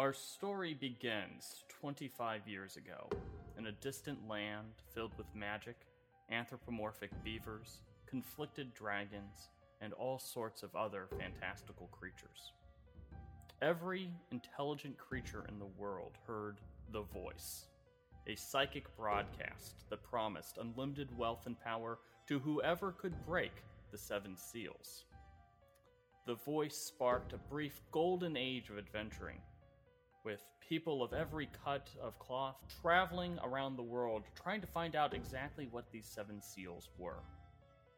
Our story begins 25 years ago in a distant land filled with magic, anthropomorphic beavers, conflicted dragons, and all sorts of other fantastical creatures. Every intelligent creature in the world heard the voice, a psychic broadcast that promised unlimited wealth and power to whoever could break the seven seals. The voice sparked a brief golden age of adventuring, with people of every cut of cloth traveling around the world trying to find out exactly what these seven seals were.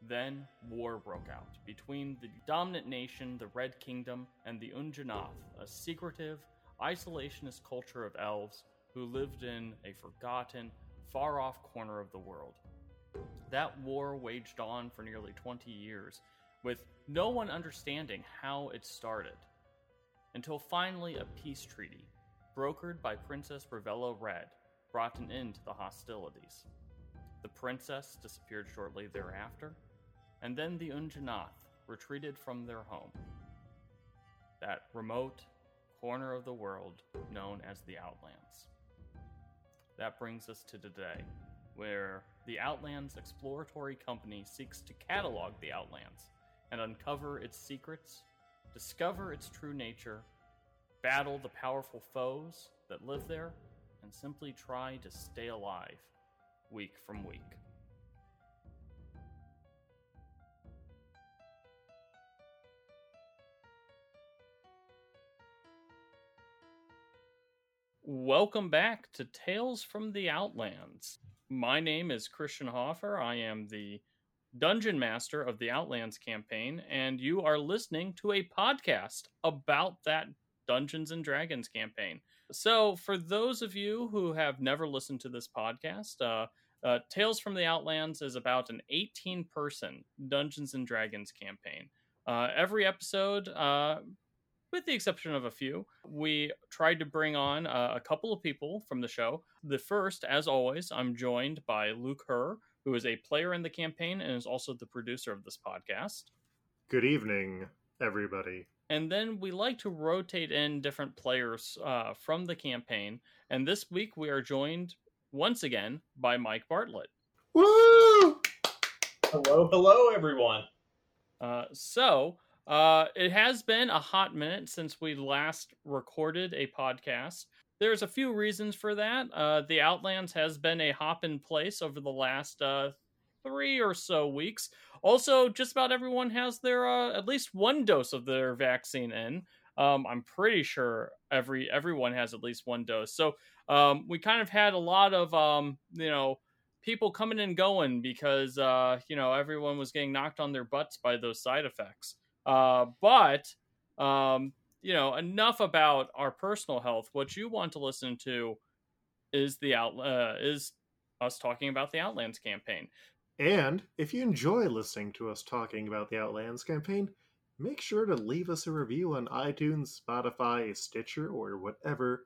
Then war broke out between the dominant nation, the Red Kingdom, and the Undjanath, a secretive, isolationist culture of elves who lived in a forgotten, far off corner of the world. That war waged on for nearly 20 years, with no one understanding how it started. Until finally, a peace treaty, brokered by Princess Ravello Red, brought an end to the hostilities. The princess disappeared shortly thereafter, and then the Unjanath retreated from their home. That remote corner of the world known as the Outlands. That brings us to today, where the Outlands Exploratory Company seeks to catalog the Outlands and uncover its secrets, discover its true nature, battle the powerful foes that live there, and simply try to stay alive week from week. Welcome back to Tales from the Outlands. My name is Christian Hoffer. I am the Dungeon Master of the Outlands campaign, and you are listening to a podcast about that Dungeons and Dragons campaign. So, for those of you who have never listened to this podcast, uh, uh, Tales from the Outlands is about an 18 person Dungeons and Dragons campaign. Uh, every episode uh, with the exception of a few. We tried to bring on uh, a couple of people from the show. The first, as always, I'm joined by Luke Herr, who is a player in the campaign and is also the producer of this podcast. Good evening, everybody. And then we like to rotate in different players uh, from the campaign. And this week we are joined once again by Mike Bartlett. Woo! Hello, hello, everyone. Uh, so uh, it has been a hot minute since we last recorded a podcast. There's a few reasons for that. Uh, the Outlands has been a hop in place over the last uh, three or so weeks. Also, just about everyone has their uh, at least one dose of their vaccine in. Um, I'm pretty sure every everyone has at least one dose. So um, we kind of had a lot of um, you know people coming and going because uh, you know everyone was getting knocked on their butts by those side effects. Uh, but um, you know, enough about our personal health. What you want to listen to is the out uh, is us talking about the Outlands campaign. And if you enjoy listening to us talking about the Outlands campaign, make sure to leave us a review on iTunes, Spotify, Stitcher, or whatever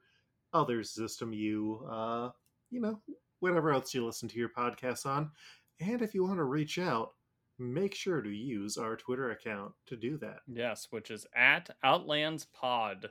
other system you, uh, you know, whatever else you listen to your podcasts on. And if you want to reach out, make sure to use our Twitter account to do that. Yes, which is at Outlands Pod.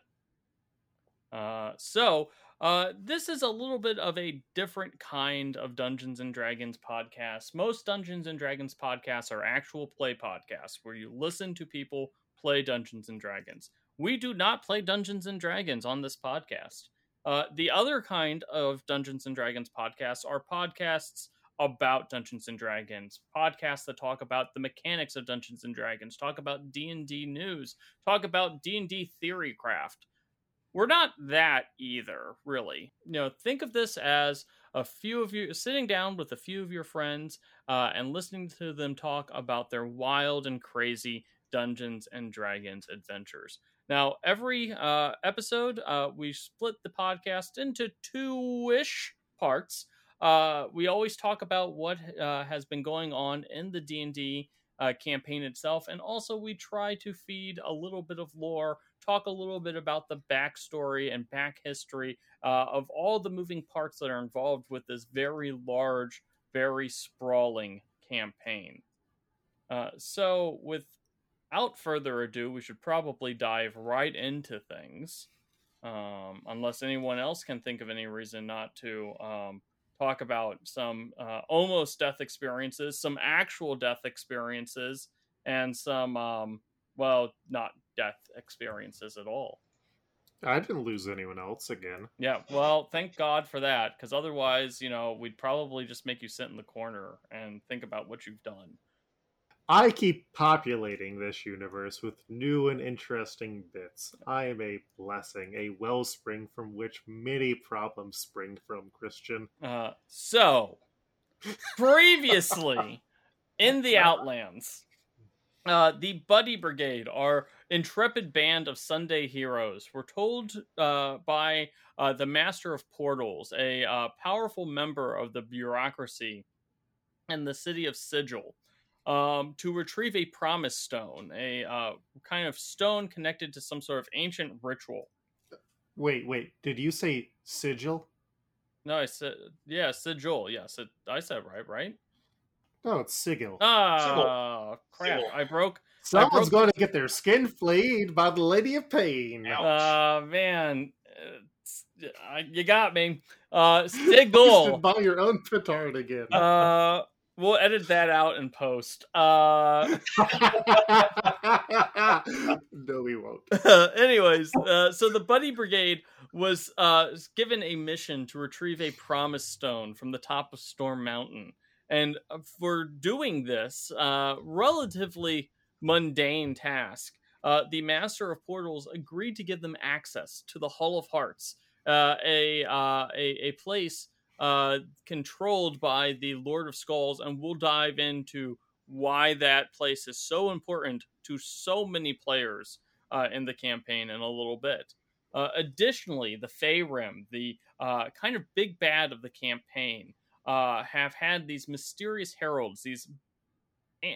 Uh, so uh, this is a little bit of a different kind of Dungeons and Dragons podcast. Most Dungeons and Dragons podcasts are actual play podcasts where you listen to people play Dungeons and Dragons. We do not play Dungeons and Dragons on this podcast. Uh, the other kind of Dungeons and Dragons podcasts are podcasts about Dungeons and Dragons, podcasts that talk about the mechanics of Dungeons and Dragons, talk about D&D news, talk about D&D theory craft. We're not that either, really. You know, think of this as a few of you sitting down with a few of your friends uh, and listening to them talk about their wild and crazy Dungeons and Dragons adventures. Now, every uh, episode, uh, we split the podcast into two ish parts uh, we always talk about what uh, has been going on in the D&D uh, campaign itself, and also we try to feed a little bit of lore, talk a little bit about the backstory and back history uh, of all the moving parts that are involved with this very large, very sprawling campaign. Uh, so, without further ado, we should probably dive right into things. um, unless anyone else can think of any reason not to um, talk about some uh, almost death experiences, some actual death experiences, and some, um, well, not death experiences at all. I didn't lose anyone else again. Yeah, well, thank God for that, because otherwise, you know, we'd probably just make you sit in the corner and think about what you've done. I keep populating this universe with new and interesting bits. I am a blessing, a wellspring from which many problems spring from, Christian. Uh, so, previously in the Outlands, uh, the Buddy Brigade, our intrepid band of Sunday heroes, were told uh, by uh, the Master of Portals, a uh, powerful member of the bureaucracy in the city of Sigil, um, to retrieve a promise stone, a uh, kind of stone connected to some sort of ancient ritual. Wait, wait, did you say sigil? No, I said, yeah, sigil. Yes, it, I said right, right? No, it's sigil. Ah, crap! Sigil. I broke. Someone's broke- going to get their skin flayed by the Lady of Pain. Ouch. Uh, man, uh, you got me. Uh, You should Sigil. buy your own petard again. uh, we'll edit that out in post. Uh, no, we won't. anyways, uh, so the Buddy Brigade was uh, given a mission to retrieve a promise stone from the top of Storm Mountain. And uh, for doing this uh, relatively mundane task, uh, the Master of Portals agreed to give them access to the Hall of Hearts, uh, a, uh, a a place uh, controlled by the Lord of Skulls, and we'll dive into why that place is so important to so many players uh, in the campaign in a little bit. Uh, additionally, the Feyrim, the uh, kind of big bad of the campaign, uh, have had these mysterious heralds, these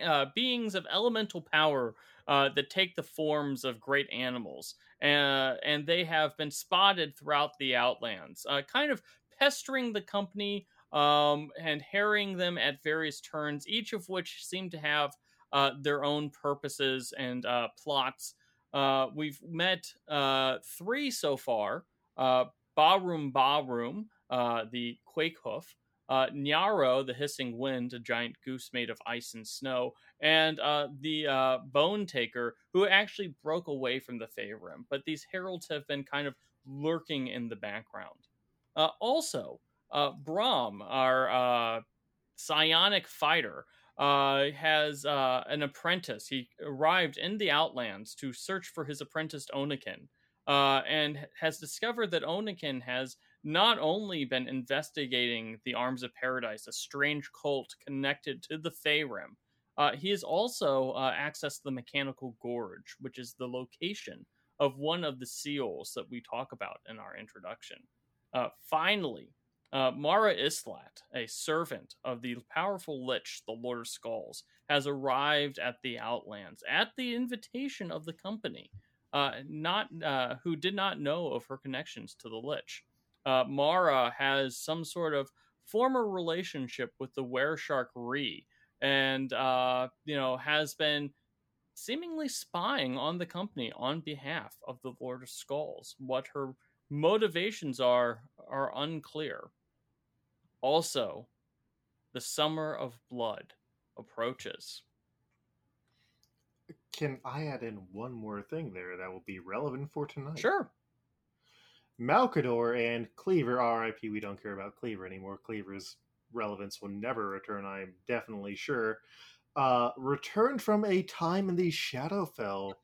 uh, beings of elemental power uh, that take the forms of great animals, and they have been spotted throughout the Outlands, kind of pestering the company um, and harrying them at various turns, each of which seem to have uh, their own purposes and uh, plots. Uh, we've met uh, three so far uh, Barum Barum, uh, the Quake Hoof, uh, Nyaro, the Hissing Wind, a giant goose made of ice and snow, and uh, the uh, Bone Taker, who actually broke away from the Feyrim. But these heralds have been kind of lurking in the background. Uh, also, uh, our uh, psionic fighter, uh, has uh, an apprentice. He arrived in the Outlands to search for his apprentice Onikin, and has discovered that Onikin has not only been investigating the Arms of Paradise, a strange cult connected to the Feyrim, uh, he has also uh, accessed the Mechanical Gorge, which is the location of one of the seals that we talk about in our introduction. Uh, finally, uh, Mara Islat, a servant of the powerful Lich, the Lord of Skulls, has arrived at the Outlands at the invitation of the company, uh, not uh, who did not know of her connections to the Lich. Uh, Mara has some sort of former relationship with the Wereshark Ree, and uh, you know has been seemingly spying on the company on behalf of the Lord of Skulls. What her motivations are are unclear. Also, the summer of blood approaches. Can I add in one more thing there that will be relevant for tonight? Sure. Malkador and Cleaver, RIP, we don't care about Cleaver anymore. Cleaver's relevance will never return, I am definitely sure. Uh, returned from a time in the Shadowfell,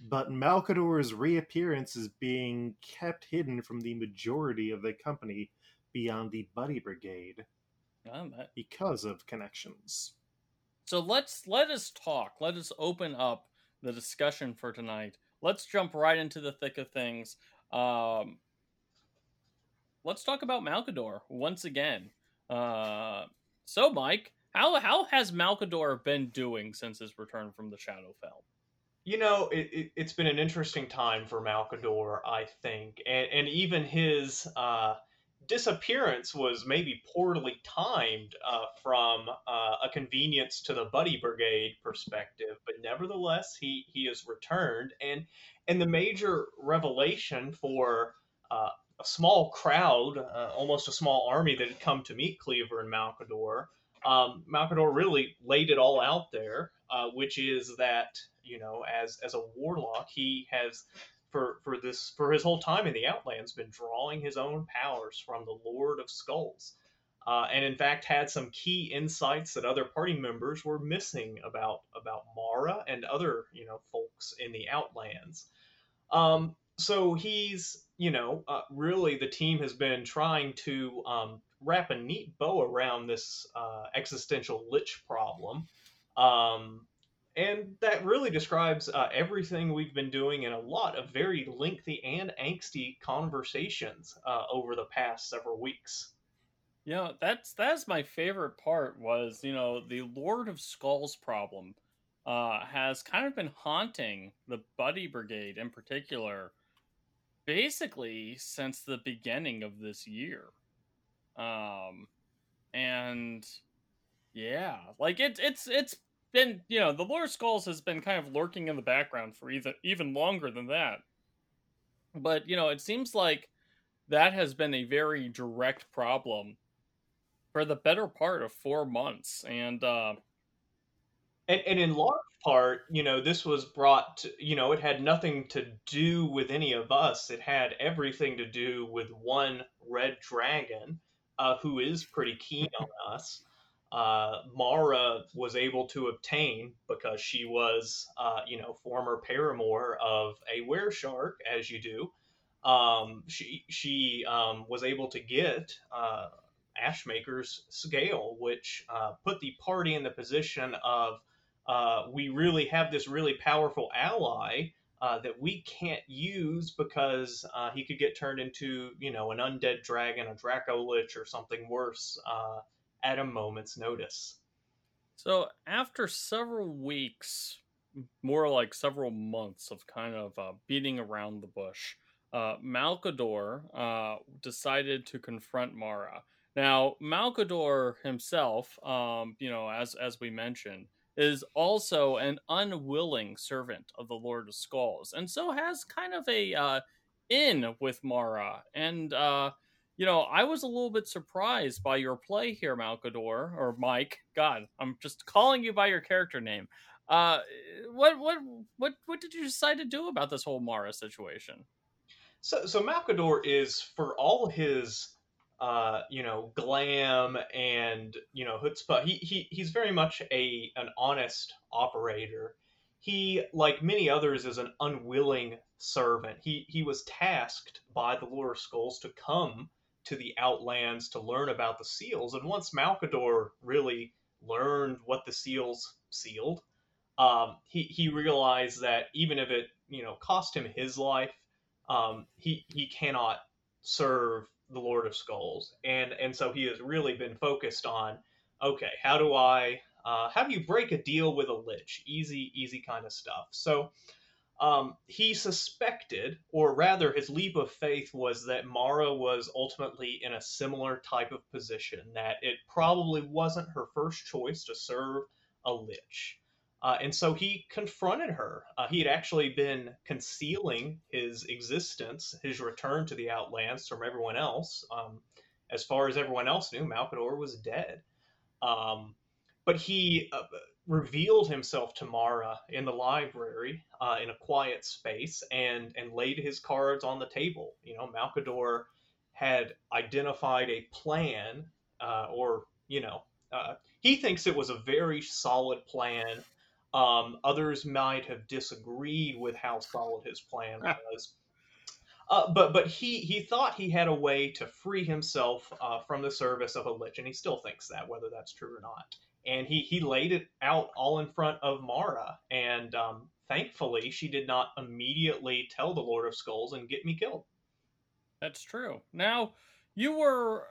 but Malkador's reappearance is being kept hidden from the majority of the company beyond the Buddy Brigade Um, because of connections. So let's let us talk. Let us open up the discussion for tonight. Let's jump right into the thick of things. Um, let's talk about Malkador once again. Uh, so, Mike, how how has Malkador been doing since his return from the Shadowfell? You know, it, it, it's been an interesting time for Malkador, I think, and, and even his uh, disappearance was maybe poorly timed uh, from uh, a convenience to the Buddy Brigade perspective, but nevertheless, he he has returned, and and the major revelation for uh, a small crowd, uh, almost a small army that had come to meet Cleaver and Malcador. Um, Malcador really laid it all out there, uh, which is that you know, as as a warlock, he has for for this for his whole time in the Outlands been drawing his own powers from the Lord of Skulls, uh, and in fact had some key insights that other party members were missing about about Mara and other you know folks in the Outlands. Um, so he's you know uh, really the team has been trying to um, wrap a neat bow around this uh, existential lich problem. Um, and that really describes uh, everything we've been doing in a lot of very lengthy and angsty conversations uh, over the past several weeks. Know, that's that's my favorite part was, you know, the Lord of Skulls problem uh, has kind of been haunting the Buddy Brigade in particular basically since the beginning of this year. Um and yeah, like it it's it's been, you know, the Lord Skulls has been kind of lurking in the background for even even longer than that. But, you know, it seems like that has been a very direct problem for the better part of 4 months and uh and, and in large part, you know, this was brought to, you know, it had nothing to do with any of us. It had everything to do with one red dragon uh, who is pretty keen on us uh, Mara was able to obtain because she was, uh, you know, former paramour of a were shark, as you do. Um, she she um, was able to get uh, Ashmaker's scale, which uh, put the party in the position of uh, we really have this really powerful ally uh, that we can't use because he could get turned into, you know, an undead dragon, a Dracolich, or something worse. At a moment's notice. So, after several weeks, more like several months of kind of uh, beating around the bush, uh, Malcador uh, decided to confront Mara. Now, Malcador himself, um, you know, as as we mentioned, is also an unwilling servant of the Lord of Skulls, and so has kind of a uh, in with Mara. And uh, you know, I was a little bit surprised by your play here, Malcador or Mike. God, I'm just calling you by your character name. Uh, what what what what did you decide to do about this whole Mara situation? So so Malcador is for all his uh, you know, glam and you know chutzpah. He he he's very much a an honest operator. He, like many others, is an unwilling servant. He he was tasked by the Lord of Skulls to come to the Outlands to learn about the seals. And once Malcador really learned what the seals sealed, um, he he realized that even if it you know cost him his life, um, he he cannot serve the Lord of Skulls, and and so he has really been focused on okay, how do I uh, how do you break a deal with a lich? Easy easy kind of stuff. So um, he suspected, or rather, his leap of faith was that Mara was ultimately in a similar type of position, that it probably wasn't her first choice to serve a lich. Uh, and so he confronted her. Uh, he had actually been concealing his existence, his return to the Outlands from everyone else. Um, as far as everyone else knew, Malcador was dead. Um, but he uh, revealed himself to Mara in the library uh, in a quiet space and and laid his cards on the table. You know, Malcador had identified a plan, uh, or you know, uh, he thinks it was a very solid plan. Um, others might have disagreed with how solid his plan was. Uh, but but he he thought he had a way to free himself uh, from the service of a lich, and he still thinks that, whether that's true or not and he he laid it out all in front of Mara, and um, thankfully she did not immediately tell the Lord of Skulls and get me killed. That's true. Now you were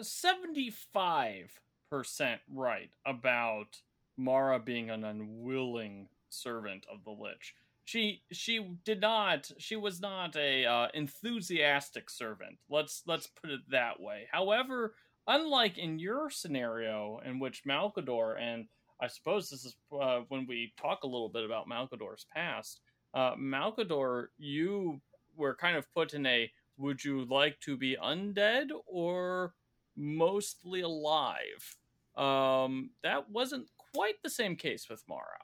seventy five percent right about Mara being an unwilling servant of the Lich. she she did not she was not a uh, enthusiastic servant. Let's let's put it that way. However, unlike in your scenario in which Malcador and I suppose this is uh, when we talk a little bit about Malcador's past. Uh, Malcador, you were kind of put in a would you like to be undead or mostly alive? Um, that wasn't quite the same case with Mara.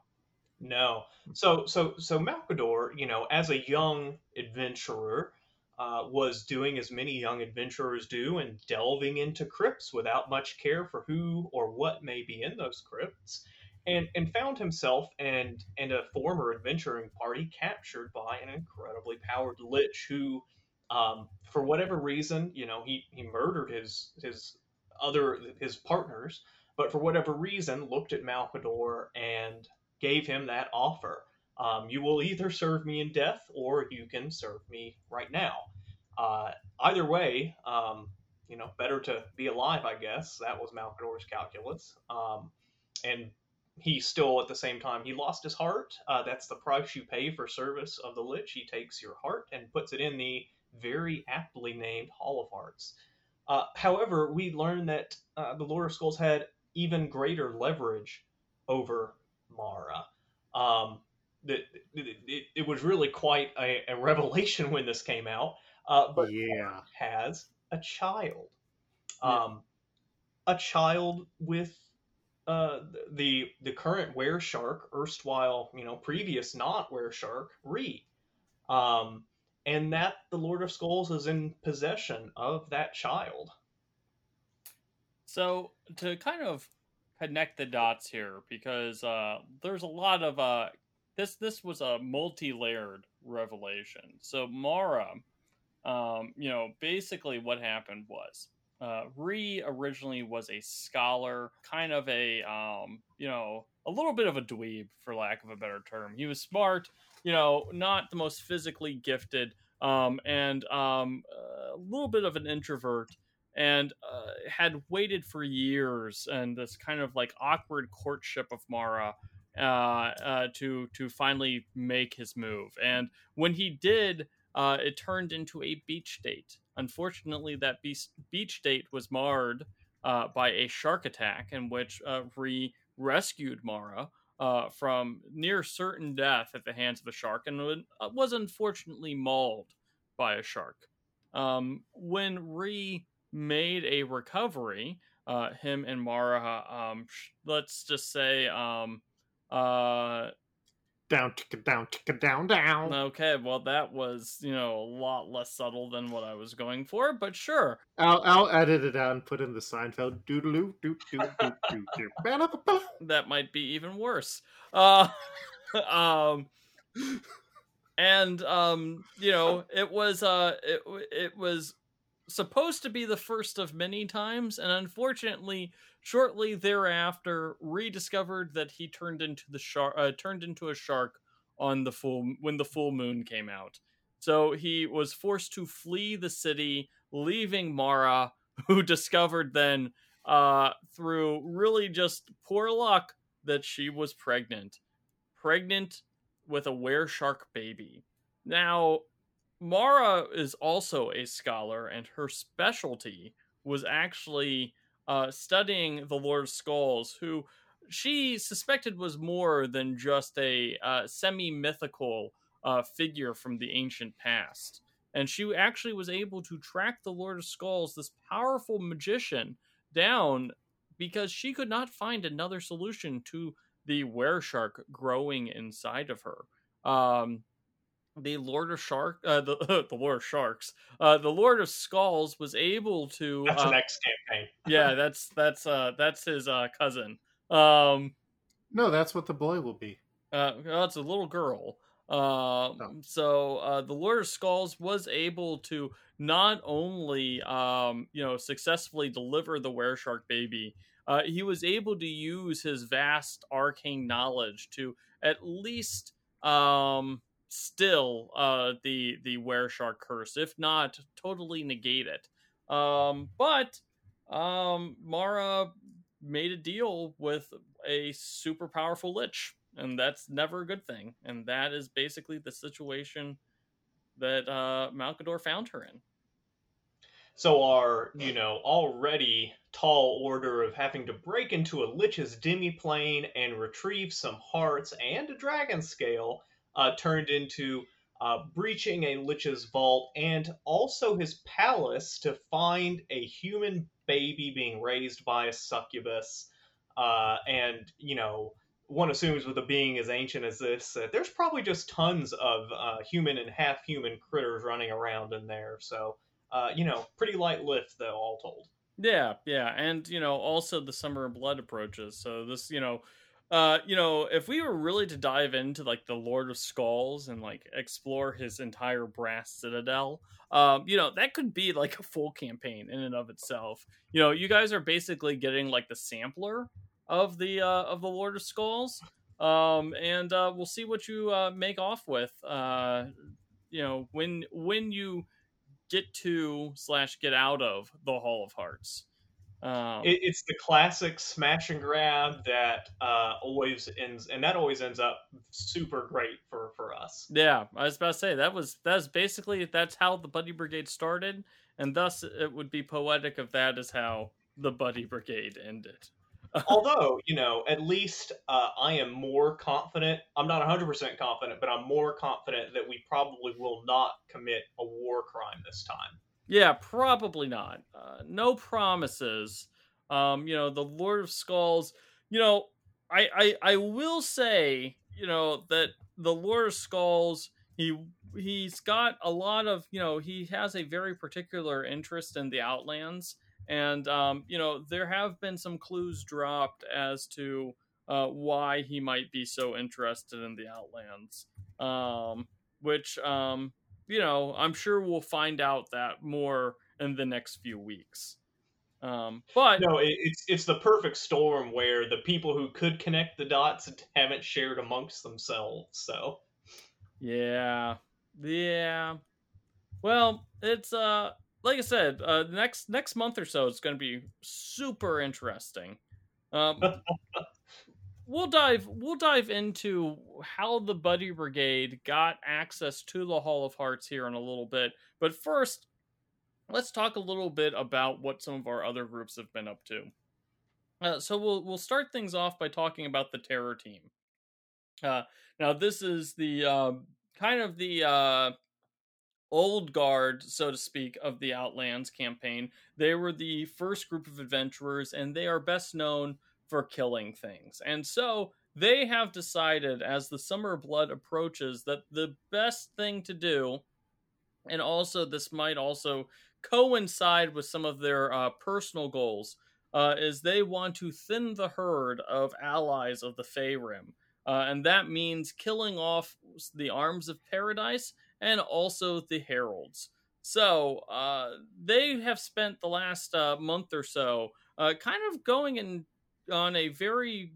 No. So so so Malcador, you know, as a young adventurer, uh, was doing as many young adventurers do and delving into crypts without much care for who or what may be in those crypts, and and found himself and and a former adventuring party captured by an incredibly powered lich who, um, for whatever reason, you know, he he murdered his his other his partners, but for whatever reason looked at Malcador and gave him that offer. Um, you will either serve me in death or you can serve me right now. Uh, either way, um, you know, better to be alive, I guess. That was Malcador's calculus. Um, and he still, at the same time, he lost his heart. Uh, that's the price you pay for service of the Lich. He takes your heart and puts it in the very aptly named Hall of Hearts. Uh, however, we learned that uh, the Lord of Skulls had even greater leverage over Mara. Um, it, it, it, was really quite a, a, revelation when this came out. Uh, but yeah, has a child, um, yeah. a child with uh, the the current were shark, erstwhile you know previous not were shark, Ree, um, and that the Lord of Skulls is in possession of that child. So to kind of connect the dots here because uh, there's a lot of uh, this. This was a multi-layered revelation. So Mara, um, you know, basically what happened was uh, Ree originally was a scholar, kind of a um, you know a little bit of a dweeb for lack of a better term. He was smart, you know, not the most physically gifted, um, and um, a little bit of an introvert and uh, had waited for years and this kind of like awkward courtship of Mara uh, uh, to to finally make his move. And when he did, uh, it turned into a beach date. Unfortunately, that beach beach date was marred uh, by a shark attack in which uh, Ree rescued Mara. from near certain death at the hands of a shark, and was unfortunately mauled by a shark. Um, when Ree made a recovery. Uh, him and Mara, um, let's just say, um, uh, down, ticka down, ticka down, down. Okay, well, that was you know a lot less subtle than what I was going for, but sure. I'll I'll edit it out and put in the Seinfeld doodaloo doo doo doo doo doo. That might be even worse. Uh, um, and um, you know, it was uh, it it was supposed to be the first of many times, and unfortunately, shortly thereafter, Ree discovered that he turned into the shark, uh, turned into a shark on the full when the full moon came out. So he was forced to flee the city, leaving Mara, who discovered then, uh, through really just poor luck, that she was pregnant, pregnant with a were shark baby. Now, Mara is also a scholar, and her specialty was actually uh, studying the Lord of Skulls, who she suspected was more than just a uh, semi mythical uh, figure from the ancient past. And she actually was able to track the Lord of Skulls, this powerful magician, down because she could not find another solution to the were shark growing inside of her. Um, the Lord of Shark, uh, the the Lord of Sharks, uh, the Lord of Skulls was able to. That's uh, the next campaign. yeah, that's that's uh that's his uh cousin. Um, no, that's what the boy will be. Uh, well, it's a little girl. Uh, oh. so uh, the Lord of Skulls was able to not only um you know successfully deliver the were shark baby, uh, he was able to use his vast arcane knowledge to at least um still uh, the the were shark curse, if not totally negate it. Um, but um, Mara made a deal with a super powerful lich, and that's never a good thing. And that is basically the situation that uh, Malcador found her in. So our, you know, already tall order of having to break into a Lich's demi-plane and retrieve some hearts and a dragon scale uh, turned into uh, breaching a Lich's vault and also his palace to find a human baby being raised by a succubus. Uh, and, you know, one assumes with a being as ancient as this, uh, there's probably just tons of uh, human and half human critters running around in there. So, uh, you know, pretty light lift, though, all told. Yeah, yeah. And, you know, also the Summer of Blood approaches. So, this, you know, uh, you know, if we were really to dive into like the Lord of Skulls and like explore his entire brass citadel, um, you know, that could be like a full campaign in and of itself. You know, you guys are basically getting like the sampler of the uh, of the Lord of Skulls, um, and uh, we'll see what you uh, make off with. Uh, you know, when when you get to slash get out of the Hall of Hearts. Um, it, it's the classic smash and grab that uh, always ends, and that always ends up super great for for us. Yeah, I was about to say that was that's basically that's how the Buddy Brigade started, and thus it would be poetic if that is how the Buddy Brigade ended. Although, you know, at least uh, I am more confident. I'm not 100% confident, but I'm more confident that we probably will not commit a war crime this time. Yeah, probably not. Uh, no promises. Um, you know, the Lord of Skulls. You know, I, I I will say, you know, that the Lord of Skulls. He he's got a lot of you know he has a very particular interest in the Outlands, and um, you know there have been some clues dropped as to uh, why he might be so interested in the Outlands. Um, which um, you know, I'm sure we'll find out that more in the next few weeks. Um, but no, it, it's it's the perfect storm where the people who could connect the dots haven't shared amongst themselves. So, yeah, yeah. Well, it's uh, like I said, uh, next next month or so, it's going to be super interesting. Um, we'll dive we'll dive into how the Buddy Brigade got access to the Hall of Hearts here in a little bit. But first, let's talk a little bit about what some of our other groups have been up to. Uh, so we'll we'll start things off by talking about the Terror Team. Uh, now this is the uh, kind of the uh, old guard, so to speak, of the Outlands campaign. They were the first group of adventurers, and they are best known for killing things. And so they have decided as the summer blood approaches that the best thing to do and also this might also coincide with some of their uh, personal goals uh, is they want to thin the herd of allies of the Feyrim. Uh, and that means killing off the arms of paradise and also the heralds. So uh, they have spent the last uh, month or so uh, kind of going in on a very,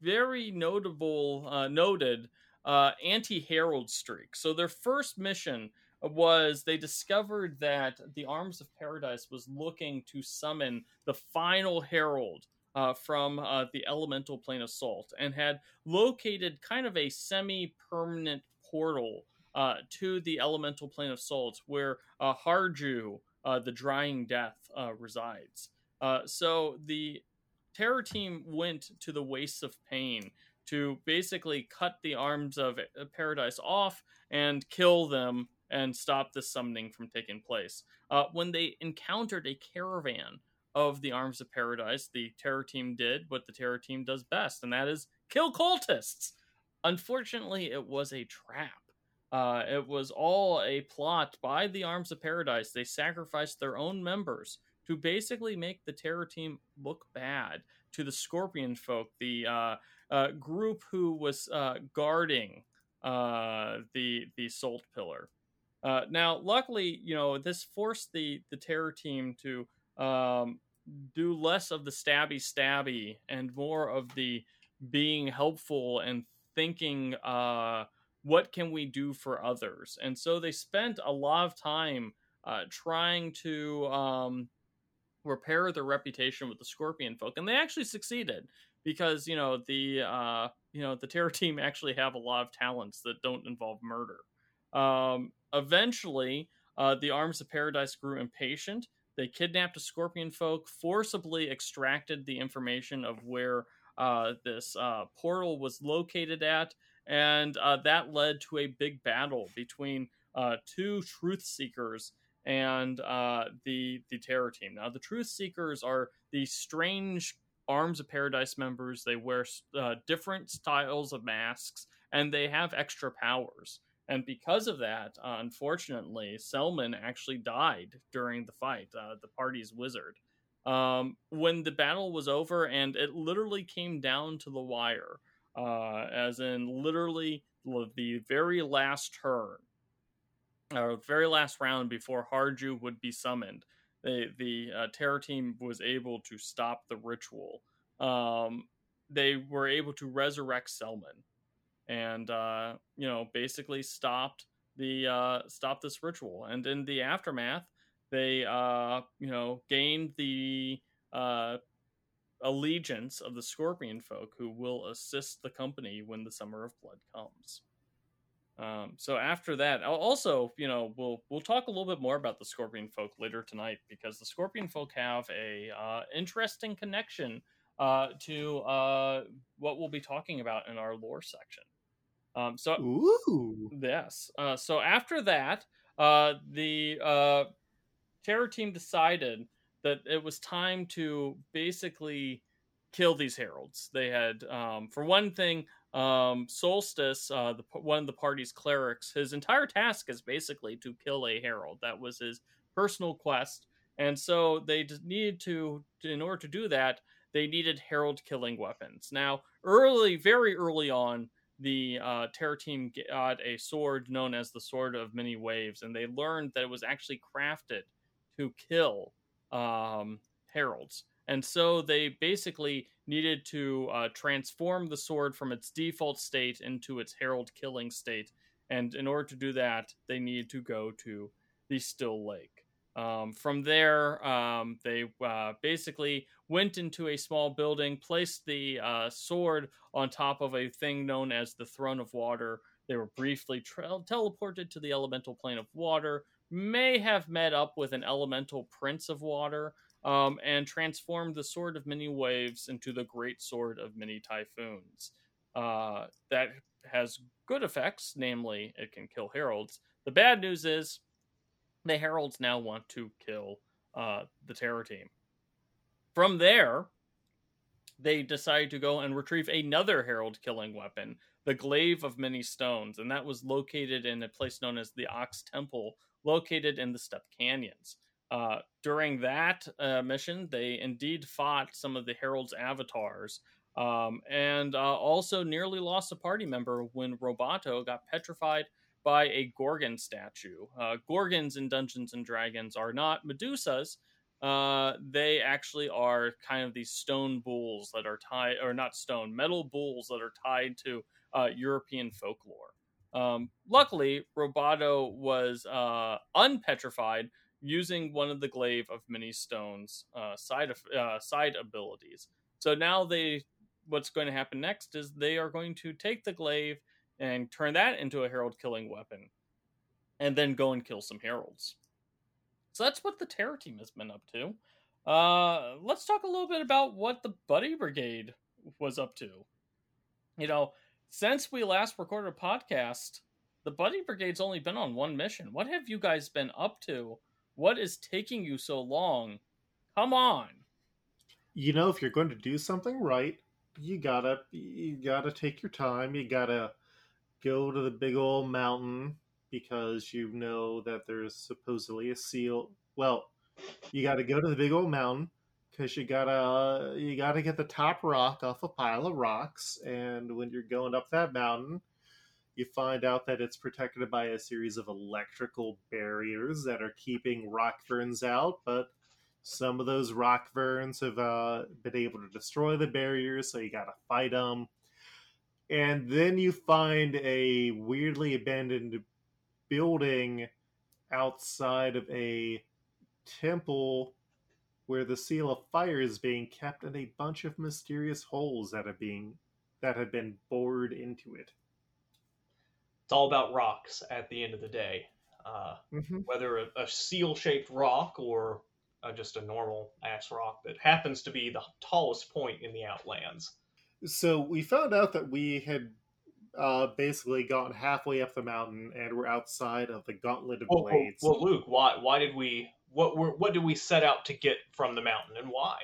very notable, uh, noted uh, anti herald streak. So their first mission was they discovered that the Arms of Paradise was looking to summon the final herald uh, from uh, the elemental plane of salt and had located kind of a semi permanent portal uh, to the elemental plane of salt where uh, Harju, uh, the drying death, uh, resides. Uh, so the Terror Team went to the Wastes of Pain to basically cut the arms of Paradise off and kill them and stop the summoning from taking place. Uh, when they encountered a caravan of the Arms of Paradise, the Terror Team did what the Terror Team does best, and that is kill cultists. Unfortunately, it was a trap. Uh, it was all a plot by the Arms of Paradise. They sacrificed their own members to basically make the terror team look bad to the Scorpion folk, the uh, uh, group who was uh, guarding uh, the the Salt Pillar. Uh, now, luckily, you know this forced the the terror team to um, do less of the stabby stabby and more of the being helpful and thinking what can we do for others and so they spent a lot of time uh, trying to um, repair their reputation with the Scorpion folk, and they actually succeeded because you know the uh, you know, the terror team actually have a lot of talents that don't involve murder. Um, eventually, uh, the arms of paradise grew impatient. They kidnapped a scorpion folk, forcibly extracted the information of where uh, this uh, portal was located at, and uh, that led to a big battle between uh, two truth seekers and uh, the the terror team. Now, the truth seekers are the strange arms of paradise members. They wear uh, different styles of masks, and they have extra powers. And because of that, uh, unfortunately, Selman actually died during the fight, uh, the party's wizard. Um, when the battle was over, and it literally came down to the wire, uh, as in literally the very last turn, or very last round before Harju would be summoned, the the uh, terror team was able to stop the ritual. Um, they were able to resurrect Selman, and uh, you know basically stopped the uh, stopped this ritual. And in the aftermath, they uh, you know gained the uh, allegiance of the Scorpion folk, who will assist the company when the Summer of Blood comes. Um, so after that, also, you know, we'll we'll talk a little bit more about the Scorpion folk later tonight because the Scorpion folk have a uh, interesting connection uh, to uh, what we'll be talking about in our lore section. Um, so, Ooh. yes. Uh, so after that, uh, the uh, terror team decided that it was time to basically kill these heralds. They had, um, for one thing, um, Solstice, uh, the, one of the party's clerics, his entire task is basically to kill a herald. That was his personal quest, and so they needed to, in order to do that, they needed herald killing weapons. Now, early, very early on, the uh, Terror team got a sword known as the Sword of Many Waves, and they learned that it was actually crafted to kill um, heralds. And so they basically needed to uh, transform the sword from its default state into its herald killing state. And in order to do that, they needed to go to the Still Lake. Um, from there, um, they uh, basically went into a small building, placed the uh, sword on top of a thing known as the Throne of Water. They were briefly tra- teleported to the elemental plane of water, may have met up with an elemental prince of water, um, and transformed the Sword of Many Waves into the Great Sword of Many Typhoons. Uh, that has good effects, namely, it can kill heralds. The bad news is the heralds now want to kill uh, the terror team. From there, they decide to go and retrieve another herald killing weapon, the Glaive of Many Stones, and that was located in a place known as the Ox Temple, located in the Step Canyons. Uh, during that uh, mission, they indeed fought some of the herald's avatars, um, and uh, also nearly lost a party member when Roboto got petrified by a Gorgon statue. Uh, Gorgons in Dungeons and Dragons are not Medusas. Uh, they actually are kind of these stone bulls that are tied, or not stone, metal bulls that are tied to uh, European folklore. Um, luckily, Roboto was unpetrified using one of the glaive of many stones uh, side of, uh, side abilities. So now they, what's going to happen next is they are going to take the glaive and turn that into a herald killing weapon and then go and kill some heralds. So that's what the terror team has been up to. Uh, let's talk a little bit about what the Buddy Brigade was up to. You know, since we last recorded a podcast, the Buddy Brigade's only been on one mission. What have you guys been up to? What is taking you so long? Come on. You know, if you're going to do something right, you gotta you gotta take your time. You gotta go to the big old mountain because you know that there's supposedly a seal. Well, you got to go to the big old mountain because you gotta you gotta get the top rock off a pile of rocks, and when you're going up that mountain, you find out that it's protected by a series of electrical barriers that are keeping rock ferns out, but some of those rock ferns have uh, been able to destroy the barriers, so you gotta fight them and then you find a weirdly abandoned building outside of a temple where the seal of fire is being kept and a bunch of mysterious holes that are being that had been bored into it. It's all about rocks at the end of the day. Uh, Mm-hmm. whether a, a seal shaped rock or uh, just a normal ass rock that happens to be the tallest point in the Outlands. So we found out that we had uh, basically gone halfway up the mountain and we're outside of the Gauntlet of Well, well, Blades. well, Luke, why why did we what were what did we set out to get from the mountain and why?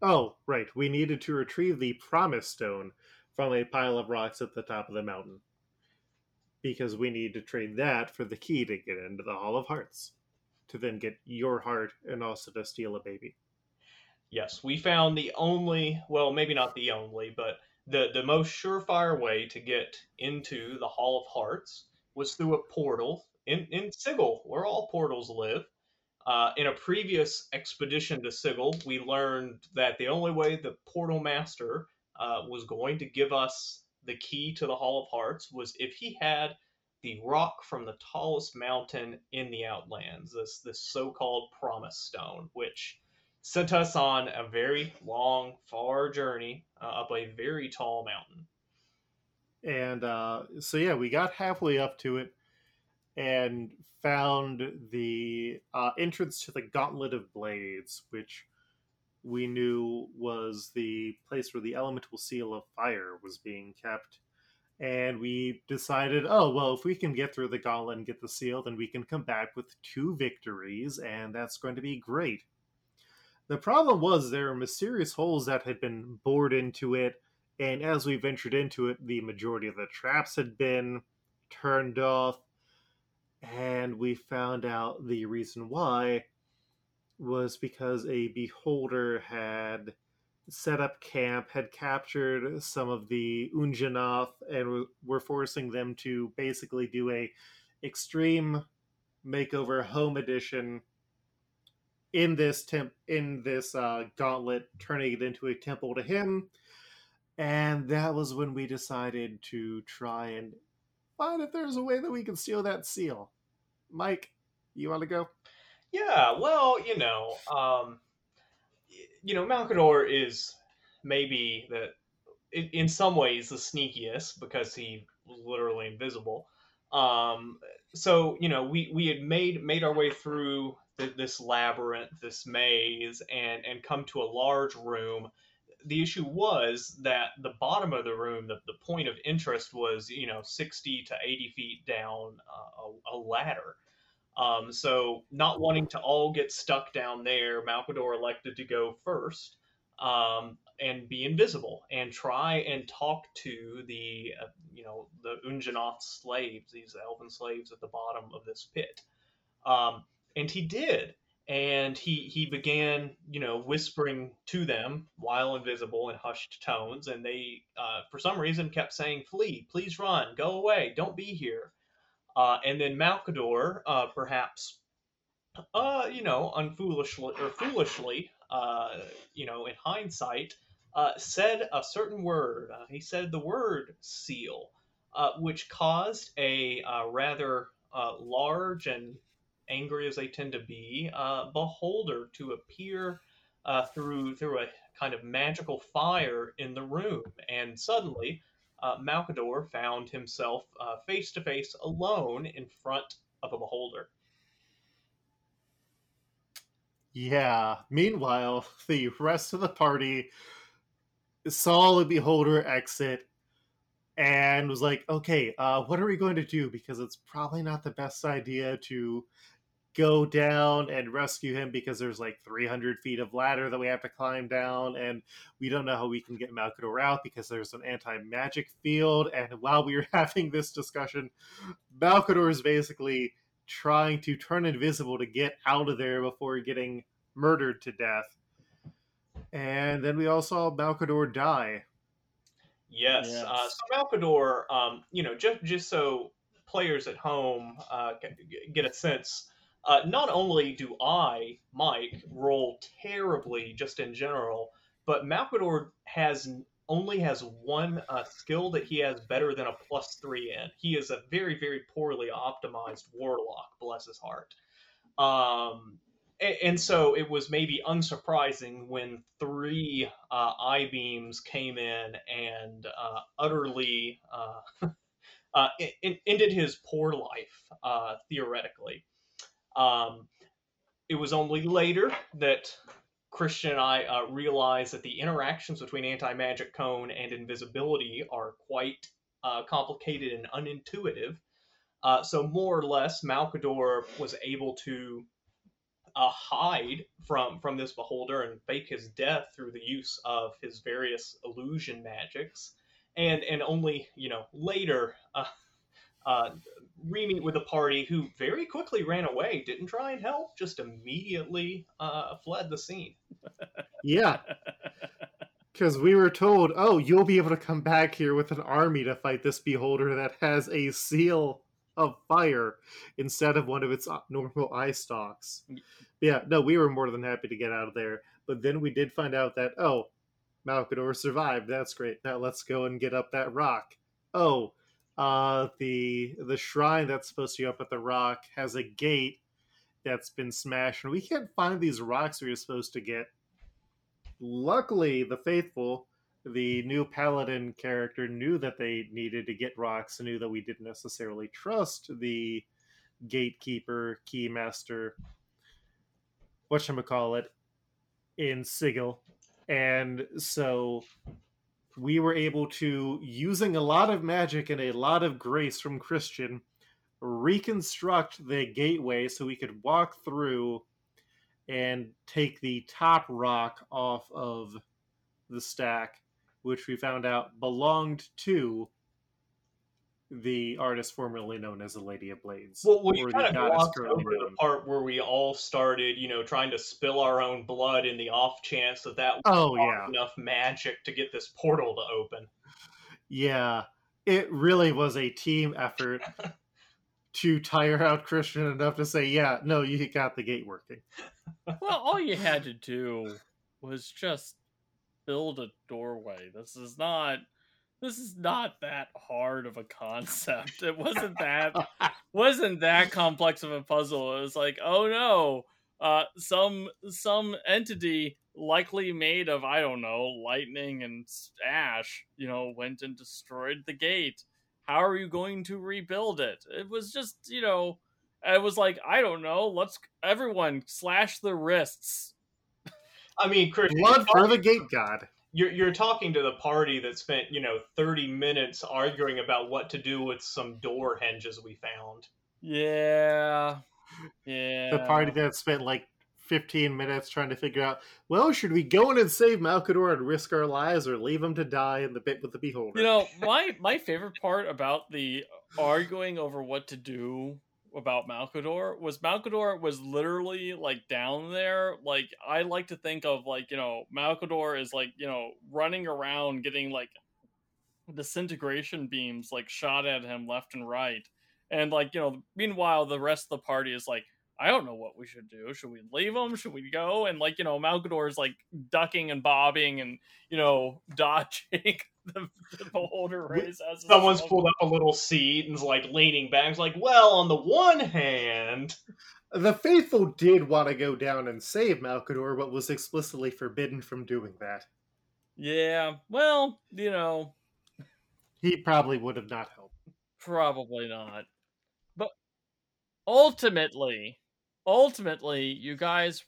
Oh, right. We needed to retrieve the Promise Stone from a pile of rocks at the top of the mountain. Because we need to trade that for the key to get into the Hall of Hearts. To then get your heart and also to steal a baby. Yes, we found the only well, maybe not the only, but the the most surefire way to get into the Hall of Hearts was through a portal in in Sigil, where all portals live. Uh, in a previous expedition to Sigil, we learned that the only way the portal master uh, was going to give us the key to the Hall of Hearts was if he had the rock from the tallest mountain in the Outlands, this this so-called Promise Stone, which sent us on a very long, far journey uh, up a very tall mountain. And uh, so, yeah, we got halfway up to it and found the uh, entrance to the Gauntlet of Blades, which we knew was the place where the elemental seal of fire was being kept. And we decided, oh, well, if we can get through the gauntlet and get the seal, then we can come back with two victories, and that's going to be great. The problem was there were mysterious holes that had been bored into it, and as we ventured into it, the majority of the traps had been turned off, and we found out the reason why was because a beholder had set up camp, had captured some of the Unjanoth, and were forcing them to basically do a extreme makeover home edition in this temp in this uh, gauntlet, turning it into a temple to him. And that was when we decided to try and find if there's a way that we can steal that seal. Mike, you want to go? Yeah, well, you know, um, you know, Malkador is maybe the in, some ways the sneakiest because he was literally invisible. Um, so you know, we we had made made our way through th- this labyrinth, this maze, and and come to a large room. The issue was that the bottom of the room, the, the point of interest was, you know, 60 to 80 feet down uh, a, a ladder. Um, so, not wanting to all get stuck down there, Malkador elected to go first um, and be invisible and try and talk to the, uh, you know, the Unjanoth slaves, these elven slaves at the bottom of this pit. Um, and he did. And he, he began, you know, whispering to them while invisible in hushed tones. And they, uh, for some reason, kept saying, Flee, please run, go away, don't be here. Uh, and then Malkador, uh, perhaps, uh, you know, unfoolishly or foolishly, uh, you know, in hindsight, uh, said a certain word. Uh, he said the word seal, which caused a rather large and angry as they tend to be, beholder to appear through through a kind of magical fire in the room, and suddenly uh, Malkador found himself face to face alone in front of a beholder. Yeah. Meanwhile, the rest of the party saw the beholder exit and was like, okay, uh, what are we going to do? Because it's probably not the best idea to go down and rescue him because there's like 300 feet of ladder that we have to climb down, and we don't know how we can get Malkador out because there's an anti magic field. And while we were having this discussion, Malkador is basically trying to turn invisible to get out of there before getting murdered to death. And then we all saw Malkador die. Yes. Yes. Uh, so Malkador, um, you know, just just so players at home uh, g- get a sense. Uh, not only do I, Mike, roll terribly just in general, but Malkador has only has one uh, skill that he has better than a plus three in. He is a very very poorly optimized warlock. Bless his heart. Um, and so it was maybe unsurprising when three uh, eye beams came in and uh, utterly uh, uh ended his poor life uh, theoretically. Um, it was only later that Christian and I uh, realized that the interactions between anti magic cone and invisibility are quite complicated and unintuitive. so more or less, Malcador was able to uh, hide from from this beholder and fake his death through the use of his various illusion magics, and and only you know later uh, re-meet with a party who very quickly ran away, didn't try and help, just immediately uh, fled the scene. Yeah. Because we were told, oh, you'll be able to come back here with an army to fight this beholder that has a seal of fire instead of one of its uh, normal eye stalks. Yeah, no, we were more than happy to get out of there. But then we did find out that, oh, Malcador survived. That's great. Now let's go and get up that rock. Oh, uh, the the shrine that's supposed to be up at the rock has a gate that's been smashed, and we can't find these rocks we were supposed to get. Luckily, the faithful the new paladin character knew that they needed to get rocks knew that we didn't necessarily trust the gatekeeper keymaster whatchamacallit in sigil and so we were able to using a lot of magic and a lot of grace from christian reconstruct the gateway so we could walk through and take the top rock off of the stack which we found out belonged to the artist formerly known as the Lady of Blades. Well, we kind of glossed over known. the part where we all started, you know, trying to spill our own blood in the off chance that that oh yeah enough magic to get this portal to open. Yeah, it really was a team effort to tire out Christian enough to say, "Yeah, no, you got the gate working." well, all you had to do was just build a doorway. This is not this is not that hard of a concept. It wasn't that wasn't that complex of a puzzle. It was like, oh no, uh, some some entity likely made of I don't know lightning and ash, you know, went and destroyed the gate. How are you going to rebuild it? It was just you know, it was like I don't know. Let's everyone slash the wrists I mean, Chris, blood for the gate god. You're you're talking to the party that spent you know 30 minutes arguing about what to do with some door hinges we found. Yeah, yeah. The party that spent like 15 minutes trying to figure out, well, should we go in and save Malcador and risk our lives, or leave him to die in the bit with the beholder? You know, my my favorite part about the arguing over what to do about Malcador was Malcador was literally like down there. Like I like to think of like you know Malcador is like you know running around getting like disintegration beams like shot at him left and right, and like you know meanwhile the rest of the party is like I don't know what we should do. Should we leave him? Should we go? And like you know Malcador is like ducking and bobbing and you know dodging the, the beholder race. Someone's pulled up a little seat and and's like leaning back. It's like, well, on the one hand, the faithful did want to go down and save Malcador, but was explicitly forbidden from doing that. Yeah, well, you know, he probably would have not helped. Probably not. But ultimately, ultimately, you guys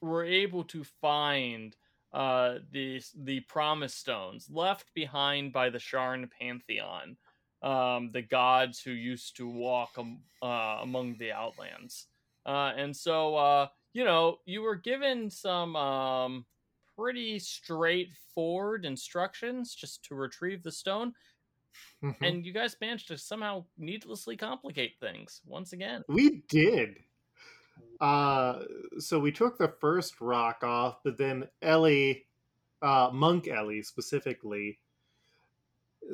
were able to find uh, the the promise stones left behind by the Sharn pantheon, um, the gods who used to walk um, uh, among the Outlands, uh, and so uh, you know you were given some um, pretty straightforward instructions just to retrieve the stone. Mm-hmm. And you guys managed to somehow needlessly complicate things once again. We did. Uh, so we took the first rock off, but then Ellie, uh, Monk Ellie specifically,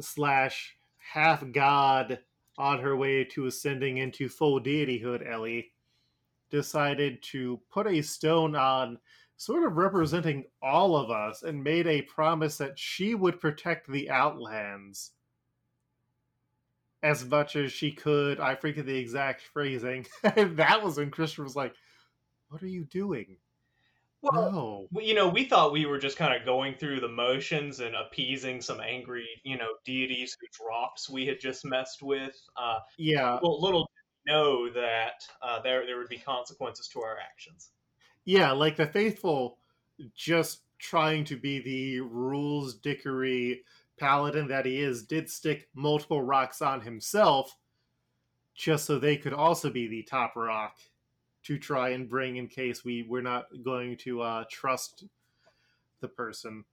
slash half god on her way to ascending into full deityhood, Ellie decided to put a stone on, sort of representing all of us, and made a promise that she would protect the Outlands as much as she could. I forget the exact phrasing. that was when Christian was like, what are you doing? Well, no. you know, we thought we were just kind of going through the motions and appeasing some angry, you know, deities whose drops we had just messed with. Uh, Yeah, well, little did we know that uh, there there would be consequences to our actions. yeah, like the faithful just trying to be the rules dickery paladin that he is did stick multiple rocks on himself just so they could also be the top rock to try and bring in case we were not going to uh, trust the person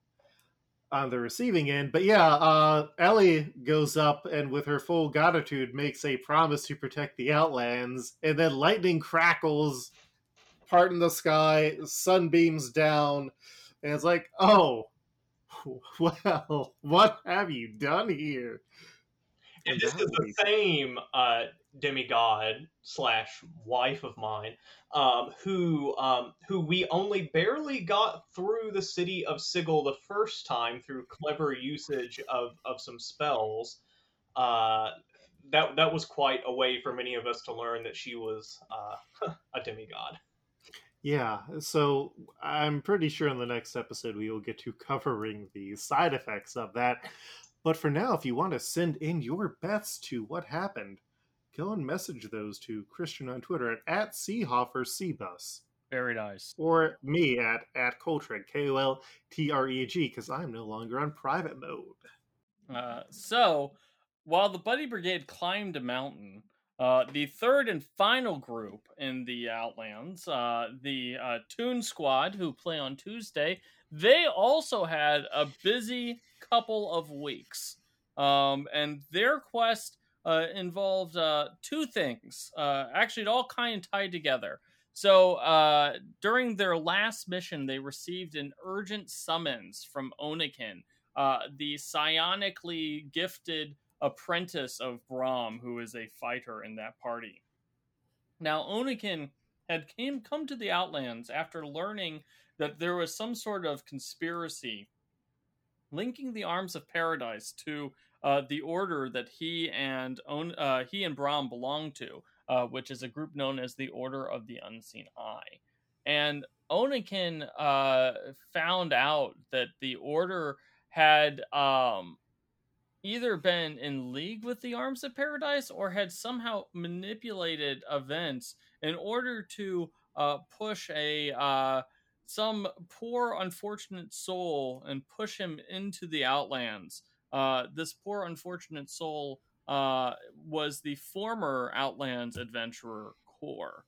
on the receiving end. But yeah, uh, Ellie goes up and with her full gratitude makes a promise to protect the Outlands, and then lightning crackles, part in the sky, sun beams down, and it's like, oh, well, what have you done here? And And this is the same uh, demigod slash wife of mine, um, who um, who we only barely got through the city of Sigil the first time through clever usage of, of some spells. Uh, that that was quite a way for many of us to learn that she was uh, a demigod. Yeah, so I'm pretty sure in the next episode we will get to covering the side effects of that. But for now, if you want to send in your bets to what happened, go and message those to Christian on Twitter at, at CHofferCBus Very nice. or me at, at Coltreg, K O L T R E G, because I'm no longer on private mode. Uh, so, while the Buddy Brigade climbed a mountain, uh, the third and final group in the Outlands, uh, the uh, Toon Squad, who play on Tuesday, they also had a busy couple of weeks. Um, and their quest uh, involved uh, two things. Actually, it all kind of tied together. So, during their last mission, they received an urgent summons from Onikin, the psionically gifted apprentice of Brahm, who is a fighter in that party. Now, Onikin had came come to the Outlands after learning that there was some sort of conspiracy linking the Arms of Paradise to uh, the order that he and uh, he and Brahm belong to, uh, which is a group known as the Order of the Unseen Eye. And Onikin uh, found out that the Order had um, either been in league with the Arms of Paradise or had somehow manipulated events in order to uh, push a uh, some poor unfortunate soul and push him into the Outlands. Uh, this poor unfortunate soul uh, was the former Outlands adventurer Core.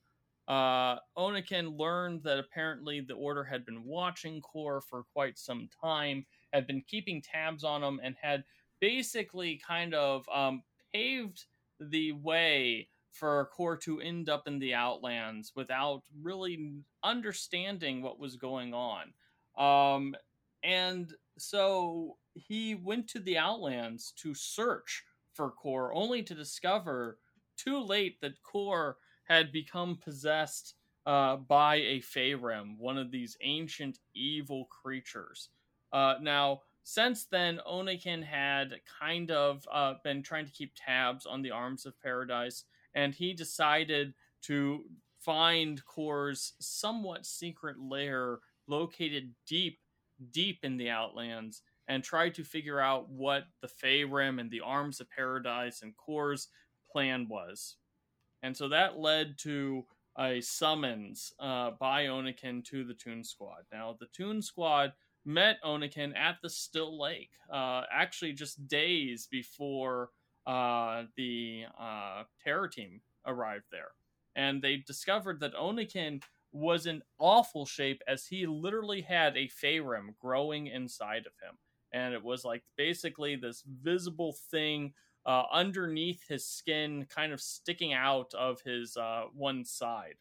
Uh, learned that apparently the Order had been watching Core for quite some time, had been keeping tabs on him, and had basically kind of um, paved the way for Core to end up in the Outlands without really understanding what was going on. Um, and so he went to the Outlands to search for Core, only to discover too late that Core had become possessed uh, by a Feyrim, one of these ancient evil creatures. Uh, now, since then, Onikin had kind of uh, been trying to keep tabs on the Arms of Paradise, and he decided to find Core's somewhat secret lair located deep, deep in the Outlands and try to figure out what the Feyrim and the Arms of Paradise and Core's plan was. And so that led to a summons uh, by Onikin to the Toon Squad. Now, the Toon Squad met Onikin at the Still Lake, uh, actually just days before uh, the uh, terror team arrived there. And they discovered that Onikin was in awful shape as he literally had a Feyrim growing inside of him. And it was like basically this visible thing uh, underneath his skin, kind of sticking out of his uh, one side.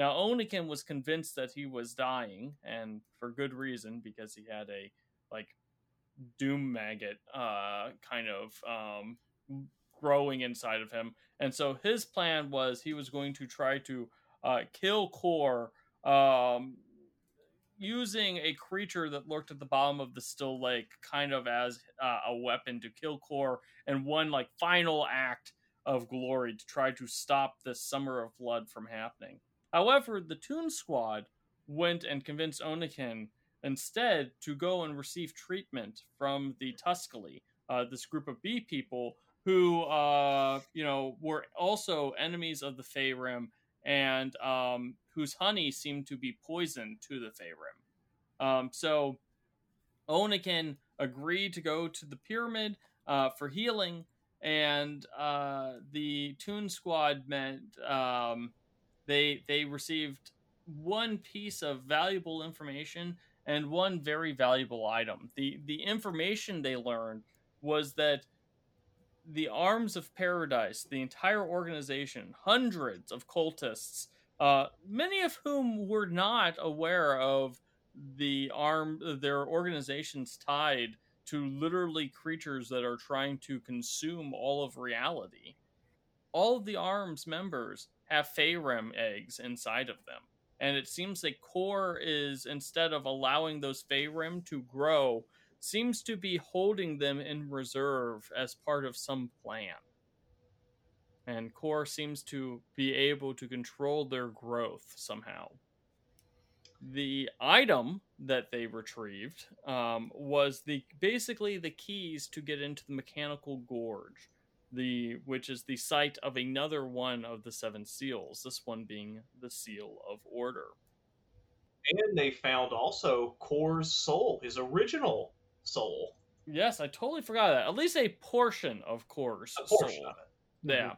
Now, Onikin was convinced that he was dying, and for good reason, because he had a like doom maggot uh, kind of um, growing inside of him. And so his plan was he was going to try to uh, kill Core um, using a creature that lurked at the bottom of the still lake kind of as uh, a weapon to kill Core and one like final act of glory to try to stop this summer of blood from happening. However, the Toon Squad went and convinced Oniken instead to go and receive treatment from the Tuscally, uh, this group of bee people who, uh, you know, were also enemies of the Feyrim and um, whose honey seemed to be poison to the Feyrim. Um, so Oniken agreed to go to the pyramid uh, for healing, and uh, the Toon Squad meant um, they they received one piece of valuable information and one very valuable item. The the information they learned was that the Arms of Paradise, the entire organization, hundreds of cultists, uh, many of whom were not aware of the arm their organizations tied to literally creatures that are trying to consume all of reality. All of the arms members have Feyrim eggs inside of them. And it seems that Core is, instead of allowing those Feyrim to grow, seems to be holding them in reserve as part of some plan. And Core seems to be able to control their growth somehow. The item that they retrieved um, was the basically the keys to get into the mechanical gorge, the which is the site of another one of the seven seals. This one being the seal of order. And they found also Kor's soul, his original soul. Yes, I totally forgot that. At least a portion of Kor's A portion soul. of it. Yeah.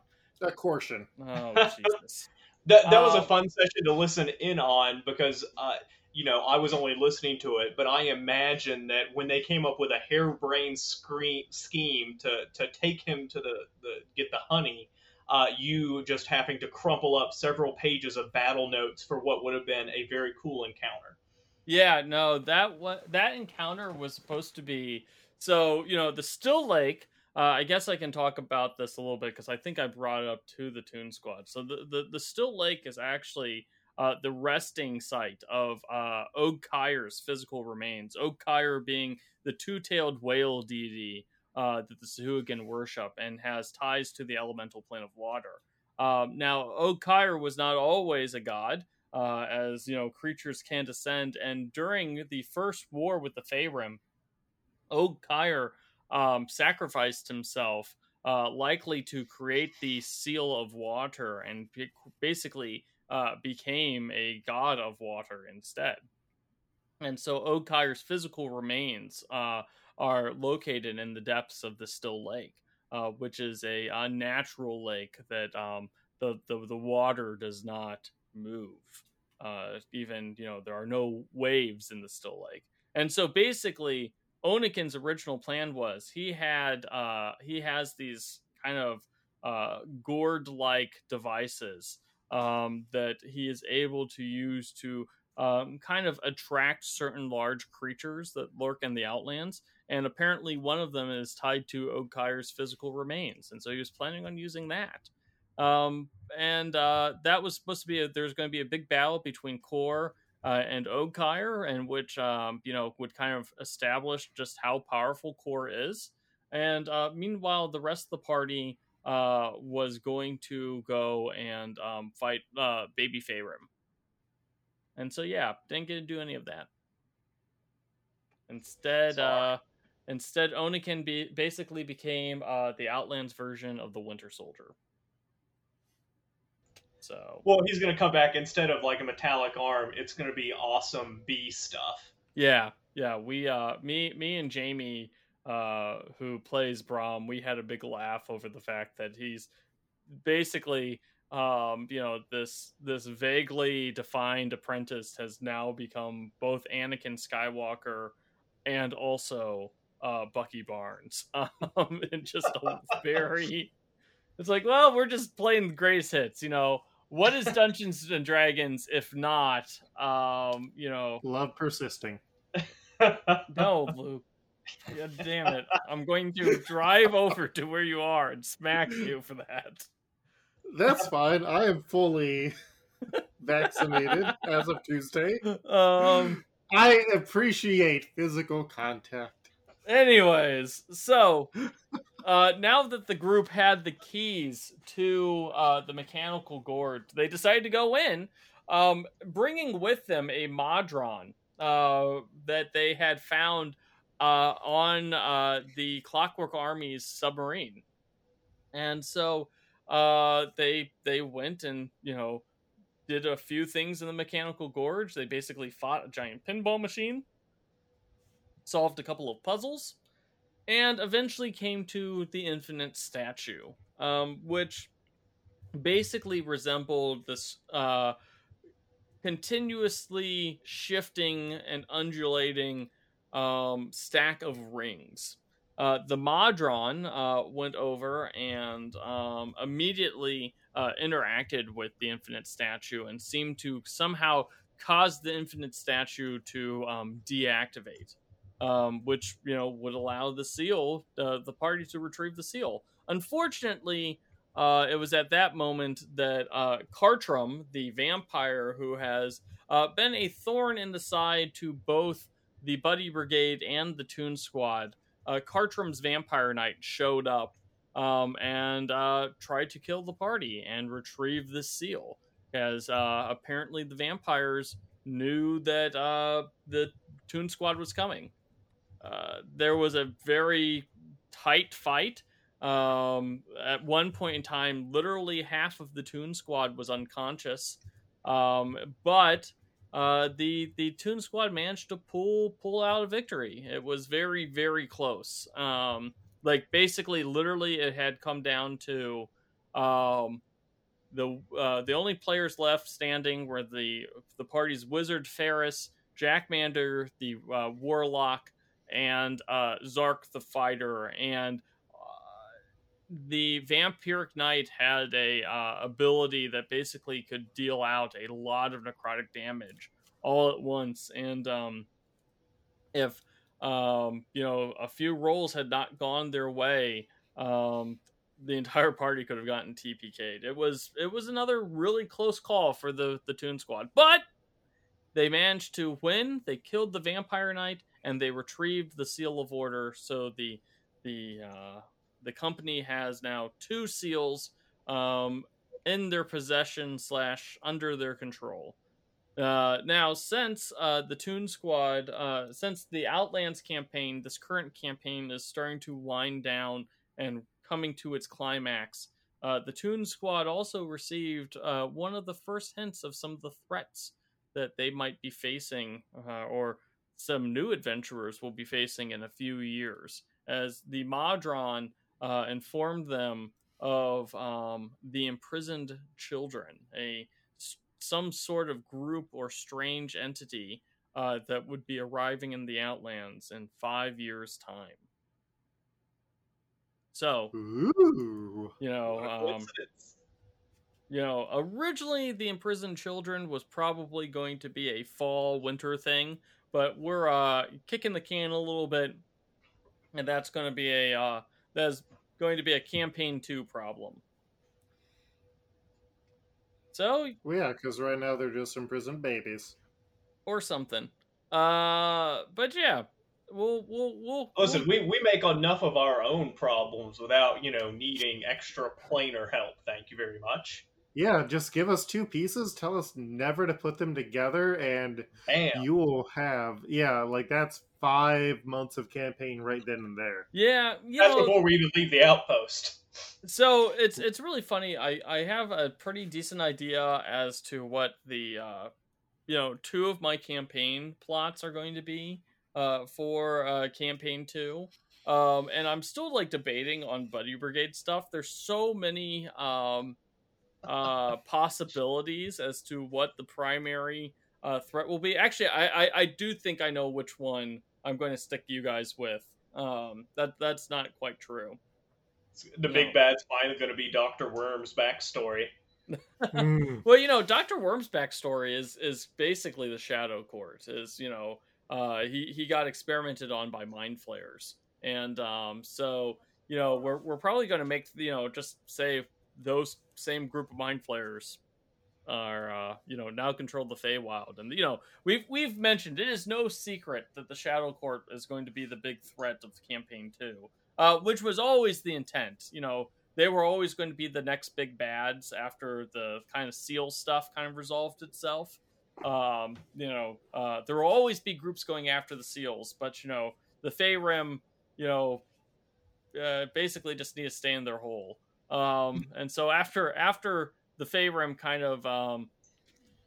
A portion. Oh Jesus. That that was a Um, fun session to listen in on because uh, you know I was only listening to it, but I imagine that when they came up with a harebrained screen scheme to to take him to the, the get the honey, uh, you just having to crumple up several pages of battle notes for what would have been a very cool encounter. Yeah, no, that what that encounter was supposed to be. So you know, the Still Lake. Uh, I guess I can talk about this a little bit because I think I brought it up to the Toon Squad. So the the, the Still Lake is actually uh, the resting site of uh, Og Kyre's physical remains. Og Kyre being the two-tailed whale deity uh, that the Sahuagin worship and has ties to the elemental plane of water. Um, now, Og Kyre was not always a god uh, as you know creatures can descend. And during the first war with the Feyrim, Og Kyre um, sacrificed himself, uh, likely to create the seal of water, and basically uh, became a god of water instead. And so Og Kyre's physical remains uh, are located in the depths of the Still Lake, uh, which is a unnatural lake that um, the, the the water does not move uh, even you know there are no waves in the still lake and so basically Onikin's original plan was he had uh, he has these kind of uh, gourd like devices um, that he is able to use to um, kind of attract certain large creatures that lurk in the outlands. And apparently one of them is tied to Og Kyre's physical remains. And so he was planning on using that. Um, and uh, that was supposed to be there's going to be a big battle between Kor uh, and Og Kyre, and which um, you know would kind of establish just how powerful Kor is. And uh, meanwhile, the rest of the party uh, was going to go and um, fight uh, Baby Feyrim. And so yeah, didn't get to do any of that. Instead, uh, instead Oniken be- basically became uh, the Outlands version of the Winter Soldier. So Well, he's going to come back instead of like a metallic arm. It's going to be awesome bee stuff. Yeah, yeah. We, uh, me, me, and Jamie, uh, who plays Brom, we had a big laugh over the fact that he's basically, um, you know, this this vaguely defined apprentice has now become both Anakin Skywalker and also uh, Bucky Barnes, um, and just a very. It's like, well, we're just playing the greatest hits, you know. What is Dungeons and Dragons if not, um, you know, Love persisting. no, Luke. God damn it. I'm going to drive over to where you are and smack you for that. That's fine. I am fully vaccinated as of Tuesday. Um I appreciate physical contact. anyways, so uh, now that the group had the keys to uh, the mechanical gourd, they decided to go in, um, bringing with them a Modron uh, that they had found uh, on uh, the Clockwork Army's submarine, and so uh, they they went and you know did a few things in the mechanical gorge. They basically fought a giant pinball machine, solved a couple of puzzles, and eventually came to the infinite statue, um, which basically resembled this uh, continuously shifting and undulating um, stack of rings. Uh, the Modron uh, went over and um, immediately uh, interacted with the infinite statue and seemed to somehow cause the infinite statue to um, deactivate, um, which you know would allow the seal, uh, the party, to retrieve the seal. Unfortunately, uh, it was at that moment that uh, Cartrum, the vampire who has been a thorn in the side to both the Buddy Brigade and the Toon Squad, uh, Cartrum's Vampire Knight showed up um, and uh, tried to kill the party and retrieve the seal. Because uh, apparently the vampires knew that uh, the Toon Squad was coming. Uh, there was a very tight fight. Um, at one point in time, literally half of the Toon Squad was unconscious. Um, but uh, the the Toon Squad managed to pull pull out a victory. It was very very close. Um, like basically, literally, it had come down to um, the uh, the only players left standing were the the party's Wizard Ferris, Jack Mander, the uh, Warlock, and uh, Zark the Fighter, and the vampiric knight had a uh, ability that basically could deal out a lot of necrotic damage all at once. And um, if um, you know a few rolls had not gone their way um, the entire party could have gotten tpk'd it was it was another really close call for the the toon squad. But they managed to win. They killed the vampire knight and they retrieved the seal of order. So the the uh, the company has now two seals um, in their possession slash under their control. Uh, now, since uh, the Toon Squad, uh, since the Outlands campaign, this current campaign is starting to wind down and coming to its climax. Uh, the Toon Squad also received uh, one of the first hints of some of the threats that they might be facing, uh, or some new adventurers will be facing in a few years, as the Modron uh, informed them of um, the imprisoned children, a some sort of group or strange entity uh, that would be arriving in the Outlands in five years' time. So, Ooh. you know, um, you know, originally the imprisoned children was probably going to be a fall winter thing, but we're uh, kicking the can a little bit, and that's going to be a uh, that's going to be a campaign two problem. So, Well, yeah, because right now they're just imprisoned babies. or something. Uh, but yeah, we'll we'll we'll Listen, we'll- we, we make enough of our own problems without, you know, needing extra planar help. Thank you very much. Yeah, just give us two pieces, tell us never to put them together, and Bam. you will have, yeah, like that's five months of campaign right then and there. yeah, you That's know, before we even leave the outpost. so it's it's really funny. I I have a pretty decent idea as to what the uh, you know two of my campaign plots are going to be uh for uh campaign two. Um, and I'm still like debating on Buddy Brigade stuff. There's so many um uh possibilities as to what the primary uh threat will be. Actually, I I, I do think I know which one I'm going to stick you guys with. Um, that that's not quite true. The No. big bad's finally going to be Dr. Worm's backstory. Mm. Well, you know, Doctor Worm's backstory is is basically the Shadow Court. Is you know, uh, he he got experimented on by mind flayers, and um, so you know, we're we're probably going to make you know just say those same group of mind flayers are uh, you know now control the Feywild, and you know we've we've mentioned it is no secret that the Shadow Court is going to be the big threat of the campaign two. uh, which was always the intent. You know, they were always going to be the next big bads after the kind of seal stuff kind of resolved itself. Um, you know, uh, there will always be groups going after the seals, but you know, the Feyrim, you know, uh, basically just need to stay in their hole. Um, and so after after the Feyrim kind of um,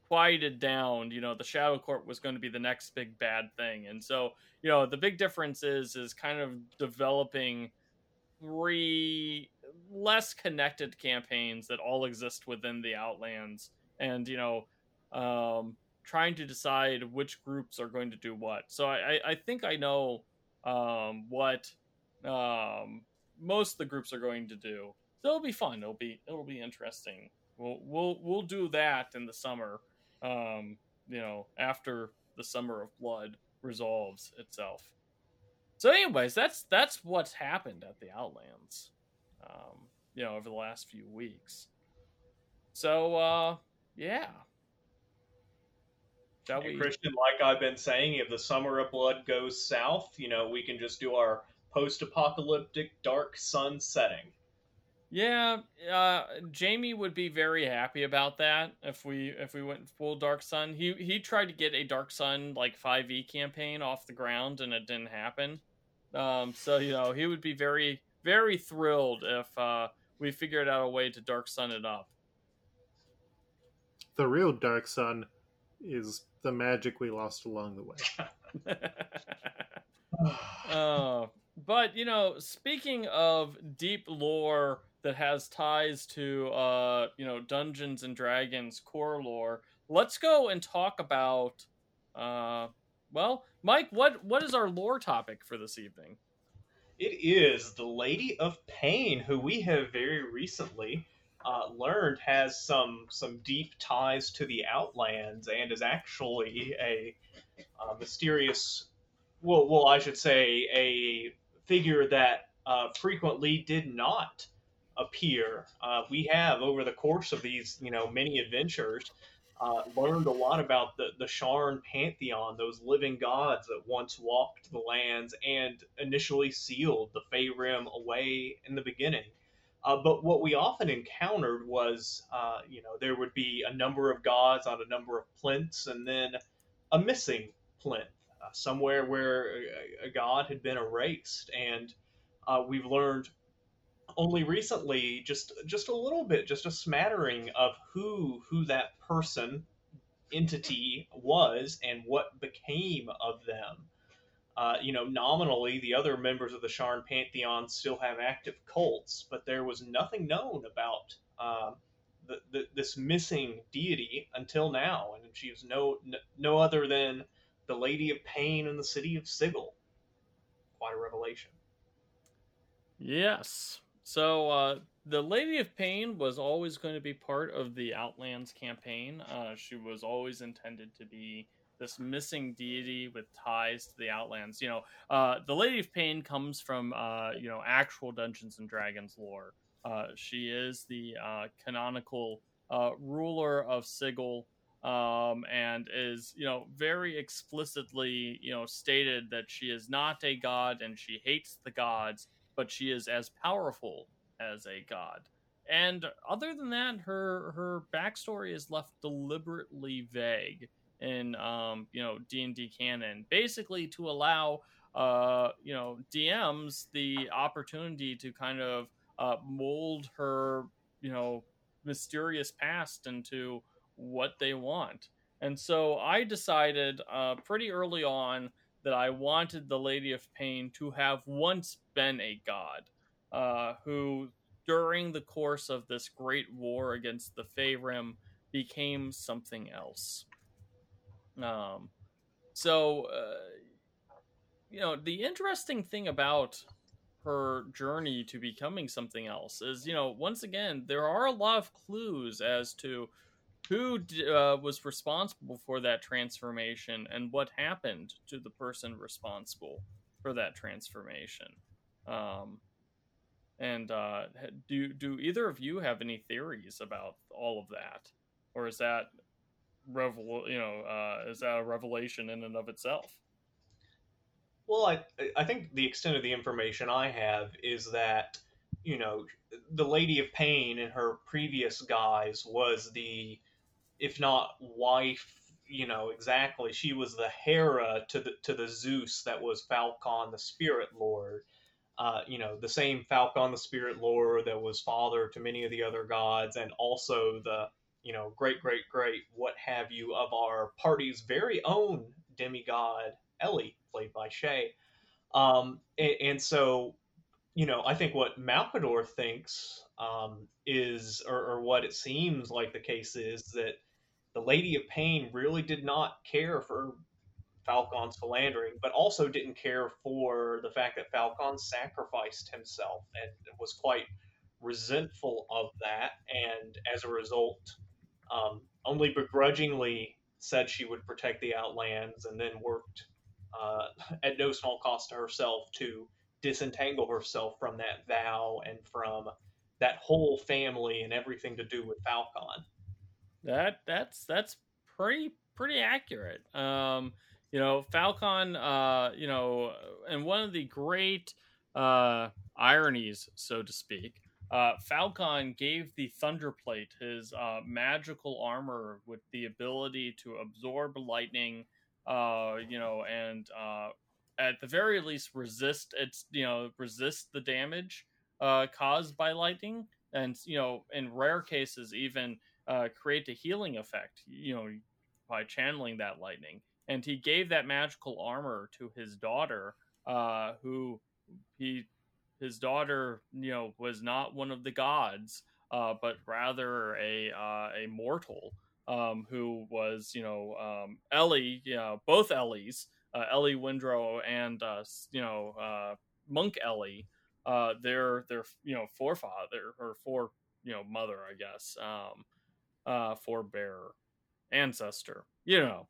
quieted down, you know, the Shadow Court was going to be the next big bad thing. And so, you know, the big difference is is kind of developing three less connected campaigns that all exist within the Outlands, and you know, um, trying to decide which groups are going to do what. So I, I think I know um, what um, most of the groups are going to do. So it'll be fun. It'll be it'll be interesting. We'll we'll we'll do that in the summer. Um, you know, after the summer of blood resolves itself. So, anyways, that's that's what's happened at the Outlands. Um, you know, over the last few weeks. So, uh, yeah. Shall we... Christian, like I've been saying, if the summer of blood goes south, you know, we can just do our post-apocalyptic dark sun setting. Yeah, uh, Jamie would be very happy about that if we if we went full Dark Sun. He he tried to get a Dark Sun like five E campaign off the ground and it didn't happen. Um, so you know he would be very very thrilled if uh, we figured out a way to Dark Sun it up. The real Dark Sun is the magic we lost along the way. uh, but you know, speaking of deep lore that has ties to uh, you know Dungeons and Dragons core lore, let's go and talk about. Uh, well, Mike, what what is our lore topic for this evening? It is the Lady of Pain, who we have very recently uh, learned has some some deep ties to the Outlands and is actually a, mysterious, well, well, I should say a figure that uh, frequently did not appear. Uh, we have over the course of these, you know, many adventures, uh, learned a lot about the, the Sharn pantheon, those living gods that once walked the lands and initially sealed the Feyrim away in the beginning. Uh, but what we often encountered was, uh, you know, there would be a number of gods on a number of plinths, and then a missing plinth, uh, somewhere where a, a, god had been erased. And uh, we've learned only recently just just a little bit just a smattering of who who that person entity was and what became of them. Uh, you know nominally the other members of the Sharn pantheon still have active cults but there was nothing known about uh, the, the, this missing deity until now and she was no no other than the lady of pain in the city of sigil. Quite a revelation. Yes so uh, the Lady of Pain was always going to be part of the Outlands campaign. Uh, she was always intended to be this missing deity with ties to the Outlands. You know, uh, the Lady of Pain comes from uh, you know actual Dungeons and Dragons lore. Uh, she is the uh, canonical ruler of Sigil. Um, and is you know very explicitly you know stated that she is not a god and she hates the gods but she is as powerful as a god. And other than that, her her backstory is left deliberately vague in um, you know D and D canon, basically to allow uh, you know DMs the opportunity to kind of uh, mold her you know mysterious past into what they want. And so I decided uh, pretty early on that I wanted the Lady of Pain to have once been a god, uh, who, during the course of this great war against the Feyrim, became something else. Um, so, uh, you know, the interesting thing about her journey to becoming something else is, you know, once again, there are a lot of clues as to who uh, was responsible for that transformation and what happened to the person responsible for that transformation? Um, and uh, do do either of you have any theories about all of that? Or is that revel you know uh, is that a revelation in and of itself? Well, I I think the extent of the information I have is that you know the Lady of Pain in her previous guise was the, if not wife, you know exactly, she was the Hera to the to the Zeus that was Falcon, the Spirit Lord. Uh, you know, the same Falcon, the Spirit Lord that was father to many of the other gods, and also the you know great great great what have you of our party's very own demigod Ellie, played by shay Um, and, and, so, you know, I think what Malcador thinks um, is, or, or, what it seems like the case is, that the Lady of Pain really did not care for Falcon's philandering, but also didn't care for the fact that Falcon sacrificed himself and was quite resentful of that, and as a result, um, only begrudgingly said she would protect the Outlands, and then worked uh, at no small cost to herself to disentangle herself from that vow and from that whole family and everything to do with Falcon. That that's that's pretty pretty accurate. Um, you know, Falcon. Uh, you know, and one of the great uh, ironies, so to speak, uh, Falcon gave the Thunderplate his uh, magical armor with the ability to absorb lightning uh, you know, and uh, at the very least resist its, you know, resist the damage uh, caused by lightning, and you know, in rare cases, even uh, create a healing effect, you know, by channeling that lightning. And he gave that magical armor to his daughter, uh, who he his daughter, you know, was not one of the gods, uh, but rather a uh, a mortal um, who was you know um, Ellie, you know, both Ellies, uh, Ellie Windrow and uh, you know uh, Monk Ellie, uh, their their you know forefather or for you know mother, I guess, um, uh, forebearer, ancestor, you know,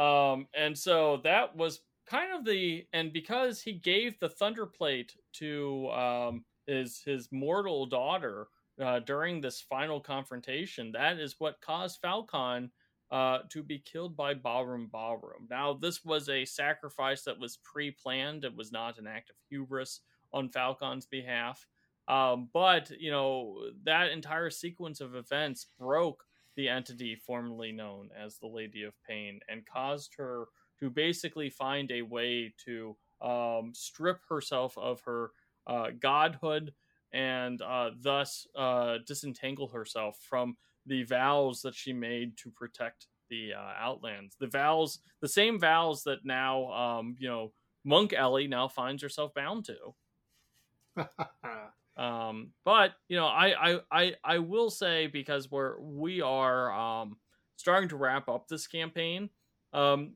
um, and so that was kind of the and because he gave the thunder plate to um, his his mortal daughter uh, during this final confrontation. That is what caused Falcon uh, to be killed by Ballroom Ballroom. Now, this was a sacrifice that was pre planned, it was not an act of hubris on Falcon's behalf. Um, but, you know, that entire sequence of events broke the entity formerly known as the Lady of Pain and caused her to basically find a way to um, strip herself of her uh, godhood and uh, thus uh, disentangle herself from the vows that she made to protect the uh, Outlands. The vows, the same vows that now, um, you know, Monk Ellie now finds herself bound to. um, but you know, I, I, I, I will say because we're we are um, starting to wrap up this campaign. Um,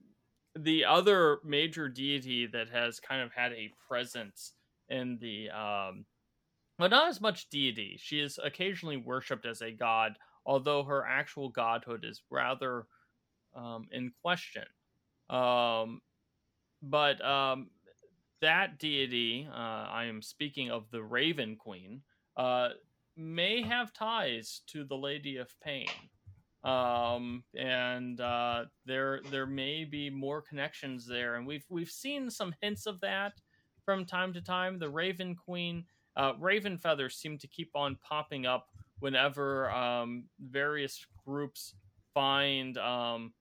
the other major deity that has kind of had a presence in the um, but not as much deity. She is occasionally worshipped as a god, although her actual godhood is rather um, in question. Um, but um, that deity, uh, I am speaking of the Raven Queen, uh, may have ties to the Lady of Pain. Um, and uh, there there may be more connections there, and we've we've seen some hints of that from time to time. The Raven Queen uh, raven feathers seem to keep on popping up whenever um, various groups find um,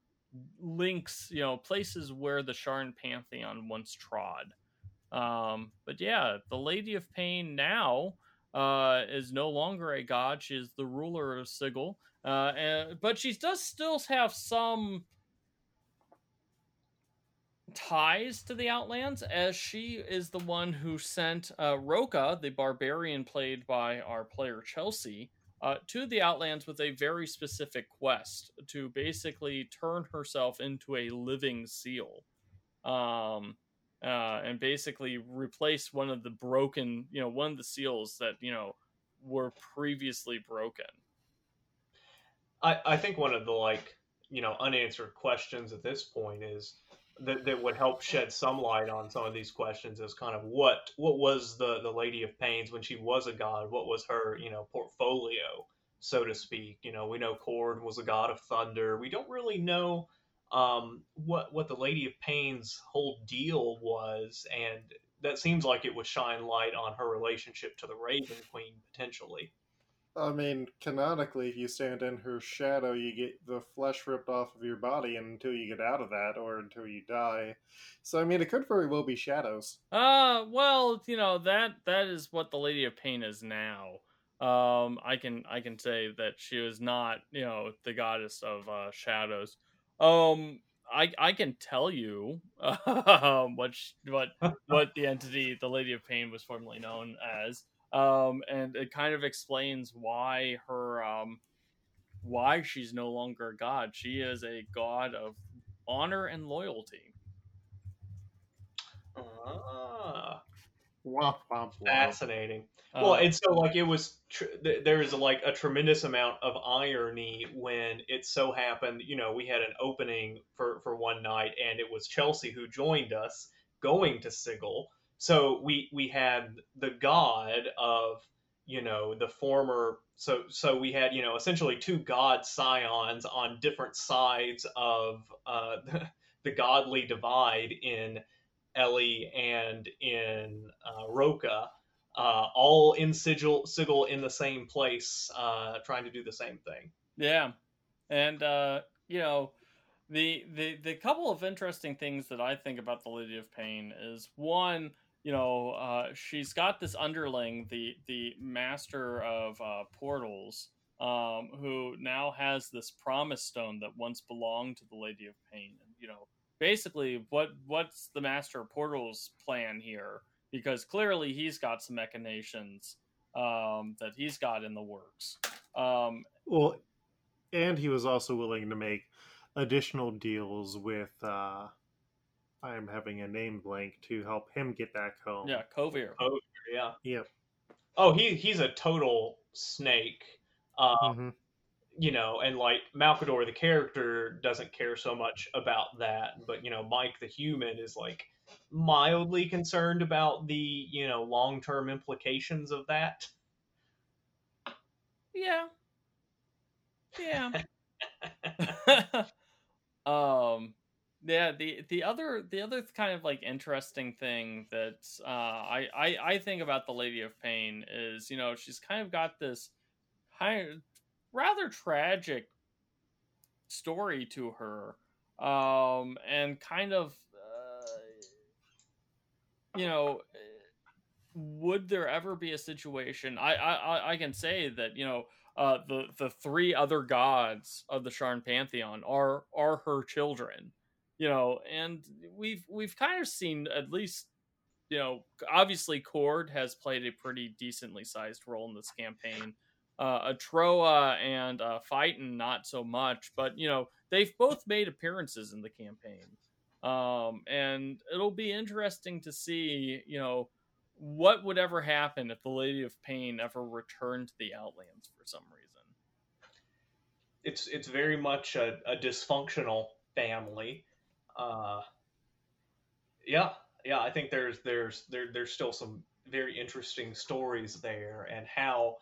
links, you know, places where the Sharn Pantheon once trod. Um, but yeah, the Lady of Pain now uh, is no longer a god. She is the ruler of Sigil. Uh, and, but she does still have some ties to the Outlands, as she is the one who sent uh, Roka, the barbarian played by our player Chelsea, uh, to the Outlands with a very specific quest to basically turn herself into a living seal. Um, uh, and basically replace one of the broken, you know, one of the seals that, you know, were previously broken. I, I think one of the like, you know, unanswered questions at this point is that, that would help shed some light on some of these questions is kind of what what was the the lady of pains when she was a god? What was her you know portfolio so to speak? You know we know Khorne was a god of thunder. We don't really know um, what what the Lady of Pain's whole deal was, and that seems like it would shine light on her relationship to the Raven Queen potentially. I mean, canonically, if you stand in her shadow, you get the flesh ripped off of your body until you get out of that, or until you die. So, I mean, it could very well be shadows. Uh, well, you know that that is what the Lady of Pain is now. Um, I can I can say that she was not, you know, the goddess of uh, shadows. Um, I I can tell you um, what sh- what what the entity, the Lady of Pain, was formerly known as um, and it kind of explains why her um, why she's no longer a god. She is a god of honor and loyalty. Ah, Womp, womp, womp. fascinating. Uh, well, and so like it was, tr- th- there is like a tremendous amount of irony when it so happened. You know, we had an opening for for one night, and it was Chelsea who joined us going to Sigil. So we we had the god of you know the former. So so we had you know essentially two god scions on different sides of uh, the, the godly divide in Ellie and in uh, Roka uh, all in sigil sigil in the same place uh, trying to do the same thing. Yeah, and uh, you know, the the the couple of interesting things that I think about the Lady of Pain is one, you know, uh, she's got this underling, the the Master of uh, Portals, um, who now has this Promise Stone that once belonged to the Lady of Pain, and you know, basically, what what's the Master Portals' plan here? Because clearly, he's got some machinations um, that he's got in the works. Um, Well, and he was also willing to make additional deals with. uh I am having a name blank to help him get back home. Yeah, Kovir. oh yeah Yep. oh he he's a total snake uh, Mhm. You know and like malkador the character doesn't care so much about that but you know mike the human is like mildly concerned about the you know long-term implications of that Yeah. Yeah. um yeah, the the other the other kind of like interesting thing that uh I, I I think about the Lady of Pain is, you know, she's kind of got this kind of rather tragic story to her. Um and kind of uh, you know would there ever be a situation I, I I- can say that you know uh the the three other gods of the Sharn pantheon are are her children you know and we've we've kind of seen at least you know obviously Cord has played a pretty decently sized role in this campaign uh Atroa and uh not so much but you know they've both made appearances in the campaign um and it'll be interesting to see you know what would ever happen if the Lady of Pain ever returned to the Outlands for some reason. it's it's very much a, a dysfunctional family. Uh, yeah, yeah, I think there's there's there there's still some very interesting stories there, and how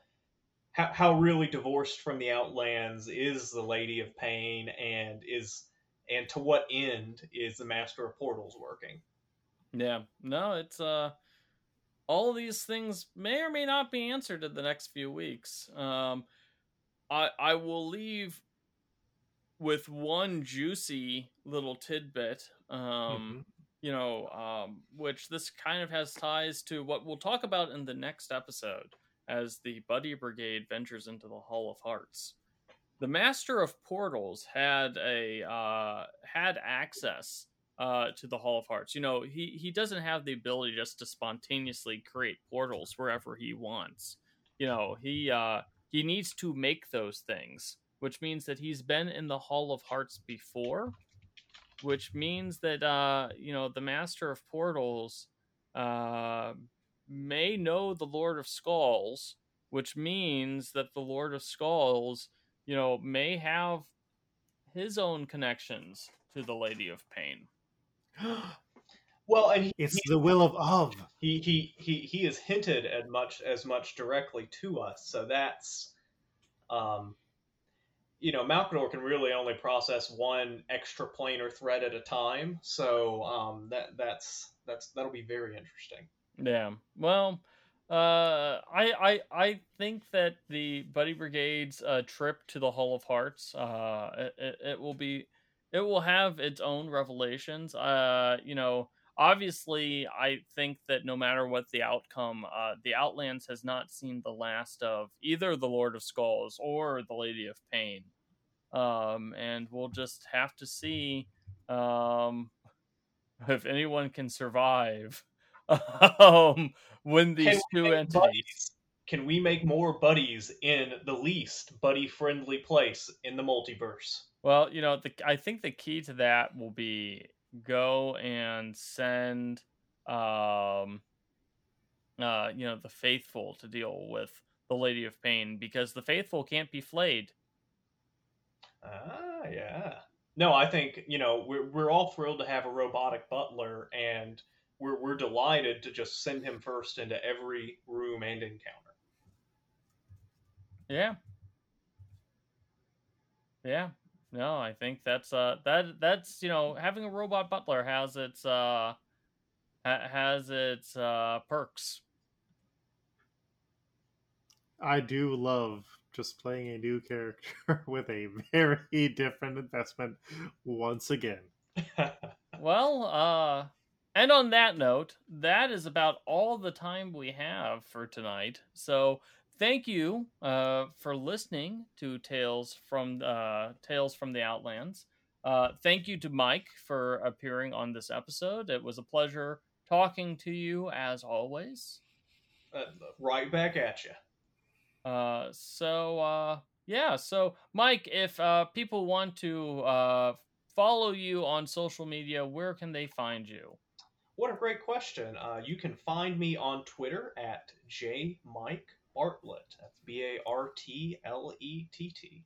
how how really divorced from the Outlands is the Lady of Pain, and is and to what end is the Master of Portals working? Yeah, no, it's uh, all these things may or may not be answered in the next few weeks. Um, I I will leave with one juicy little tidbit. Um, you know, um, which this kind of has ties to what we'll talk about in the next episode as the Buddy Brigade ventures into the Hall of Hearts. The Master of Portals had a uh, had access uh, to the Hall of Hearts. You know, he he doesn't have the ability just to spontaneously create portals wherever he wants. You know, he uh, he needs to make those things, which means that he's been in the Hall of Hearts before, which means that uh, you know the Master of Portals uh, may know the Lord of Skulls, which means that the Lord of Skulls, you know, may have his own connections to the Lady of Pain. Well, and he, It's the will of of. he he he he has hinted as much as much directly to us so that's um you know, Malcador can really only process one extra planar thread at a time. So um, that that's that's that'll be very interesting. Yeah. Well, uh, I I I think that the Buddy Brigade's uh, trip to the Hall of Hearts, uh, it, it will be, it will have its own revelations. Uh, you know, obviously, I think that no matter what the outcome, uh, the Outlands has not seen the last of either the Lord of Skulls or the Lady of Pain. Um, and we'll just have to see um, if anyone can survive um, when these two entities. Buddies? Can we make more buddies in the least buddy friendly place in the multiverse? Well, you know, the, I think the key to that will be go and send um uh you know the faithful to deal with the lady of pain because the faithful can't be flayed ah yeah no i think you know we're, we're all thrilled to have a robotic butler and we're, we're delighted to just send him first into every room and encounter yeah yeah no, I think that's uh that that's you know having a robot butler has its uh has its uh perks. I do love just playing a new character with a very different investment once again. well, uh and on that note, that is about all the time we have for tonight. So thank you uh, for listening to Tales from uh, Tales from the Outlands. Uh, thank you to Mike for appearing on this episode. It was a pleasure talking to you as always. Uh, right back at you. Uh, so uh, yeah, so Mike, if uh, people want to uh, follow you on social media, where can they find you? What a great question. Uh, you can find me on Twitter at jmike Bartlett. That's B A R T L E T T.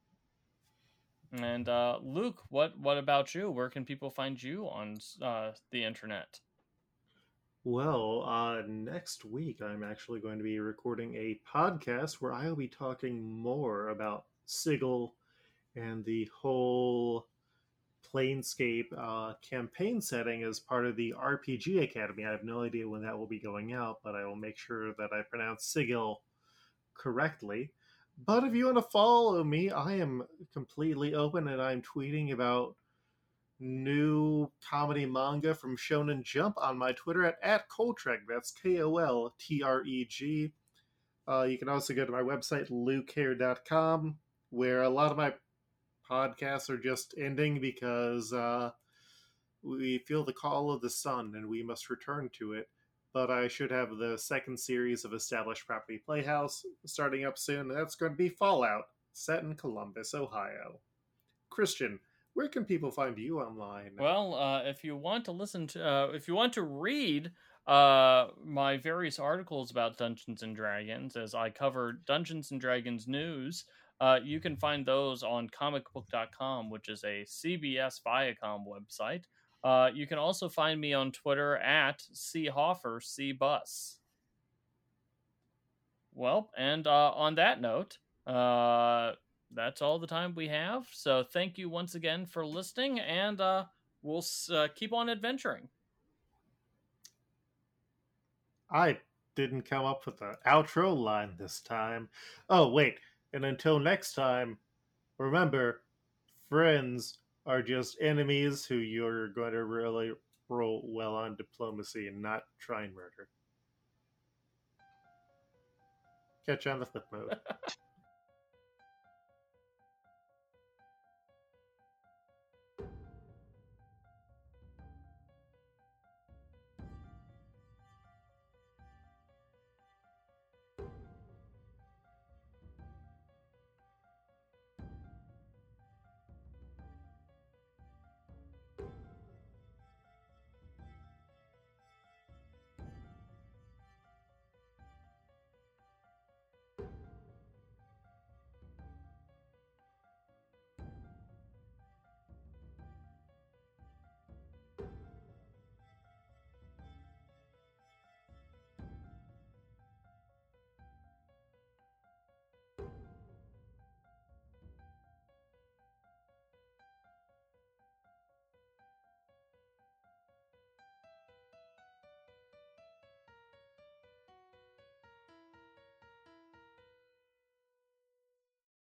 And uh, Luke, what what about you? Where can people find you on uh, the internet? Well, uh, next week I'm actually going to be recording a podcast where I'll be talking more about Sigil and the whole Planescape uh, campaign setting as part of the RPG Academy. I have no idea when that will be going out, but I will make sure that I pronounce Sigil correctly. But if you want to follow me, I am completely open and I'm tweeting about new comedy manga from Shonen Jump on my Twitter at, at Koltreg. That's K O L T R E G. Uh, you can also go to my website, lukehair.com, where a lot of my podcasts are just ending because uh, we feel the call of the sun and we must return to it but I should have the second series of Established Property Playhouse starting up soon. That's going to be Fallout, set in Columbus, Ohio. Christian, where can people find you online? Well, uh, if you want to listen to, uh, if you want to read uh, my various articles about Dungeons and Dragons, as I cover Dungeons and Dragons news, uh, you can find those on comicbook.com, which is a CBS Viacom website. Uh, you can also find me on Twitter at choffer cbus. Well, and uh, on that note, uh, that's all the time we have. So thank you once again for listening, and uh, we'll uh, keep on adventuring. I didn't come up with the outro line this time. Oh, wait. And until next time, remember, friends are just enemies who you're going to really roll well on diplomacy and not try and murder. Catch on the flip mode.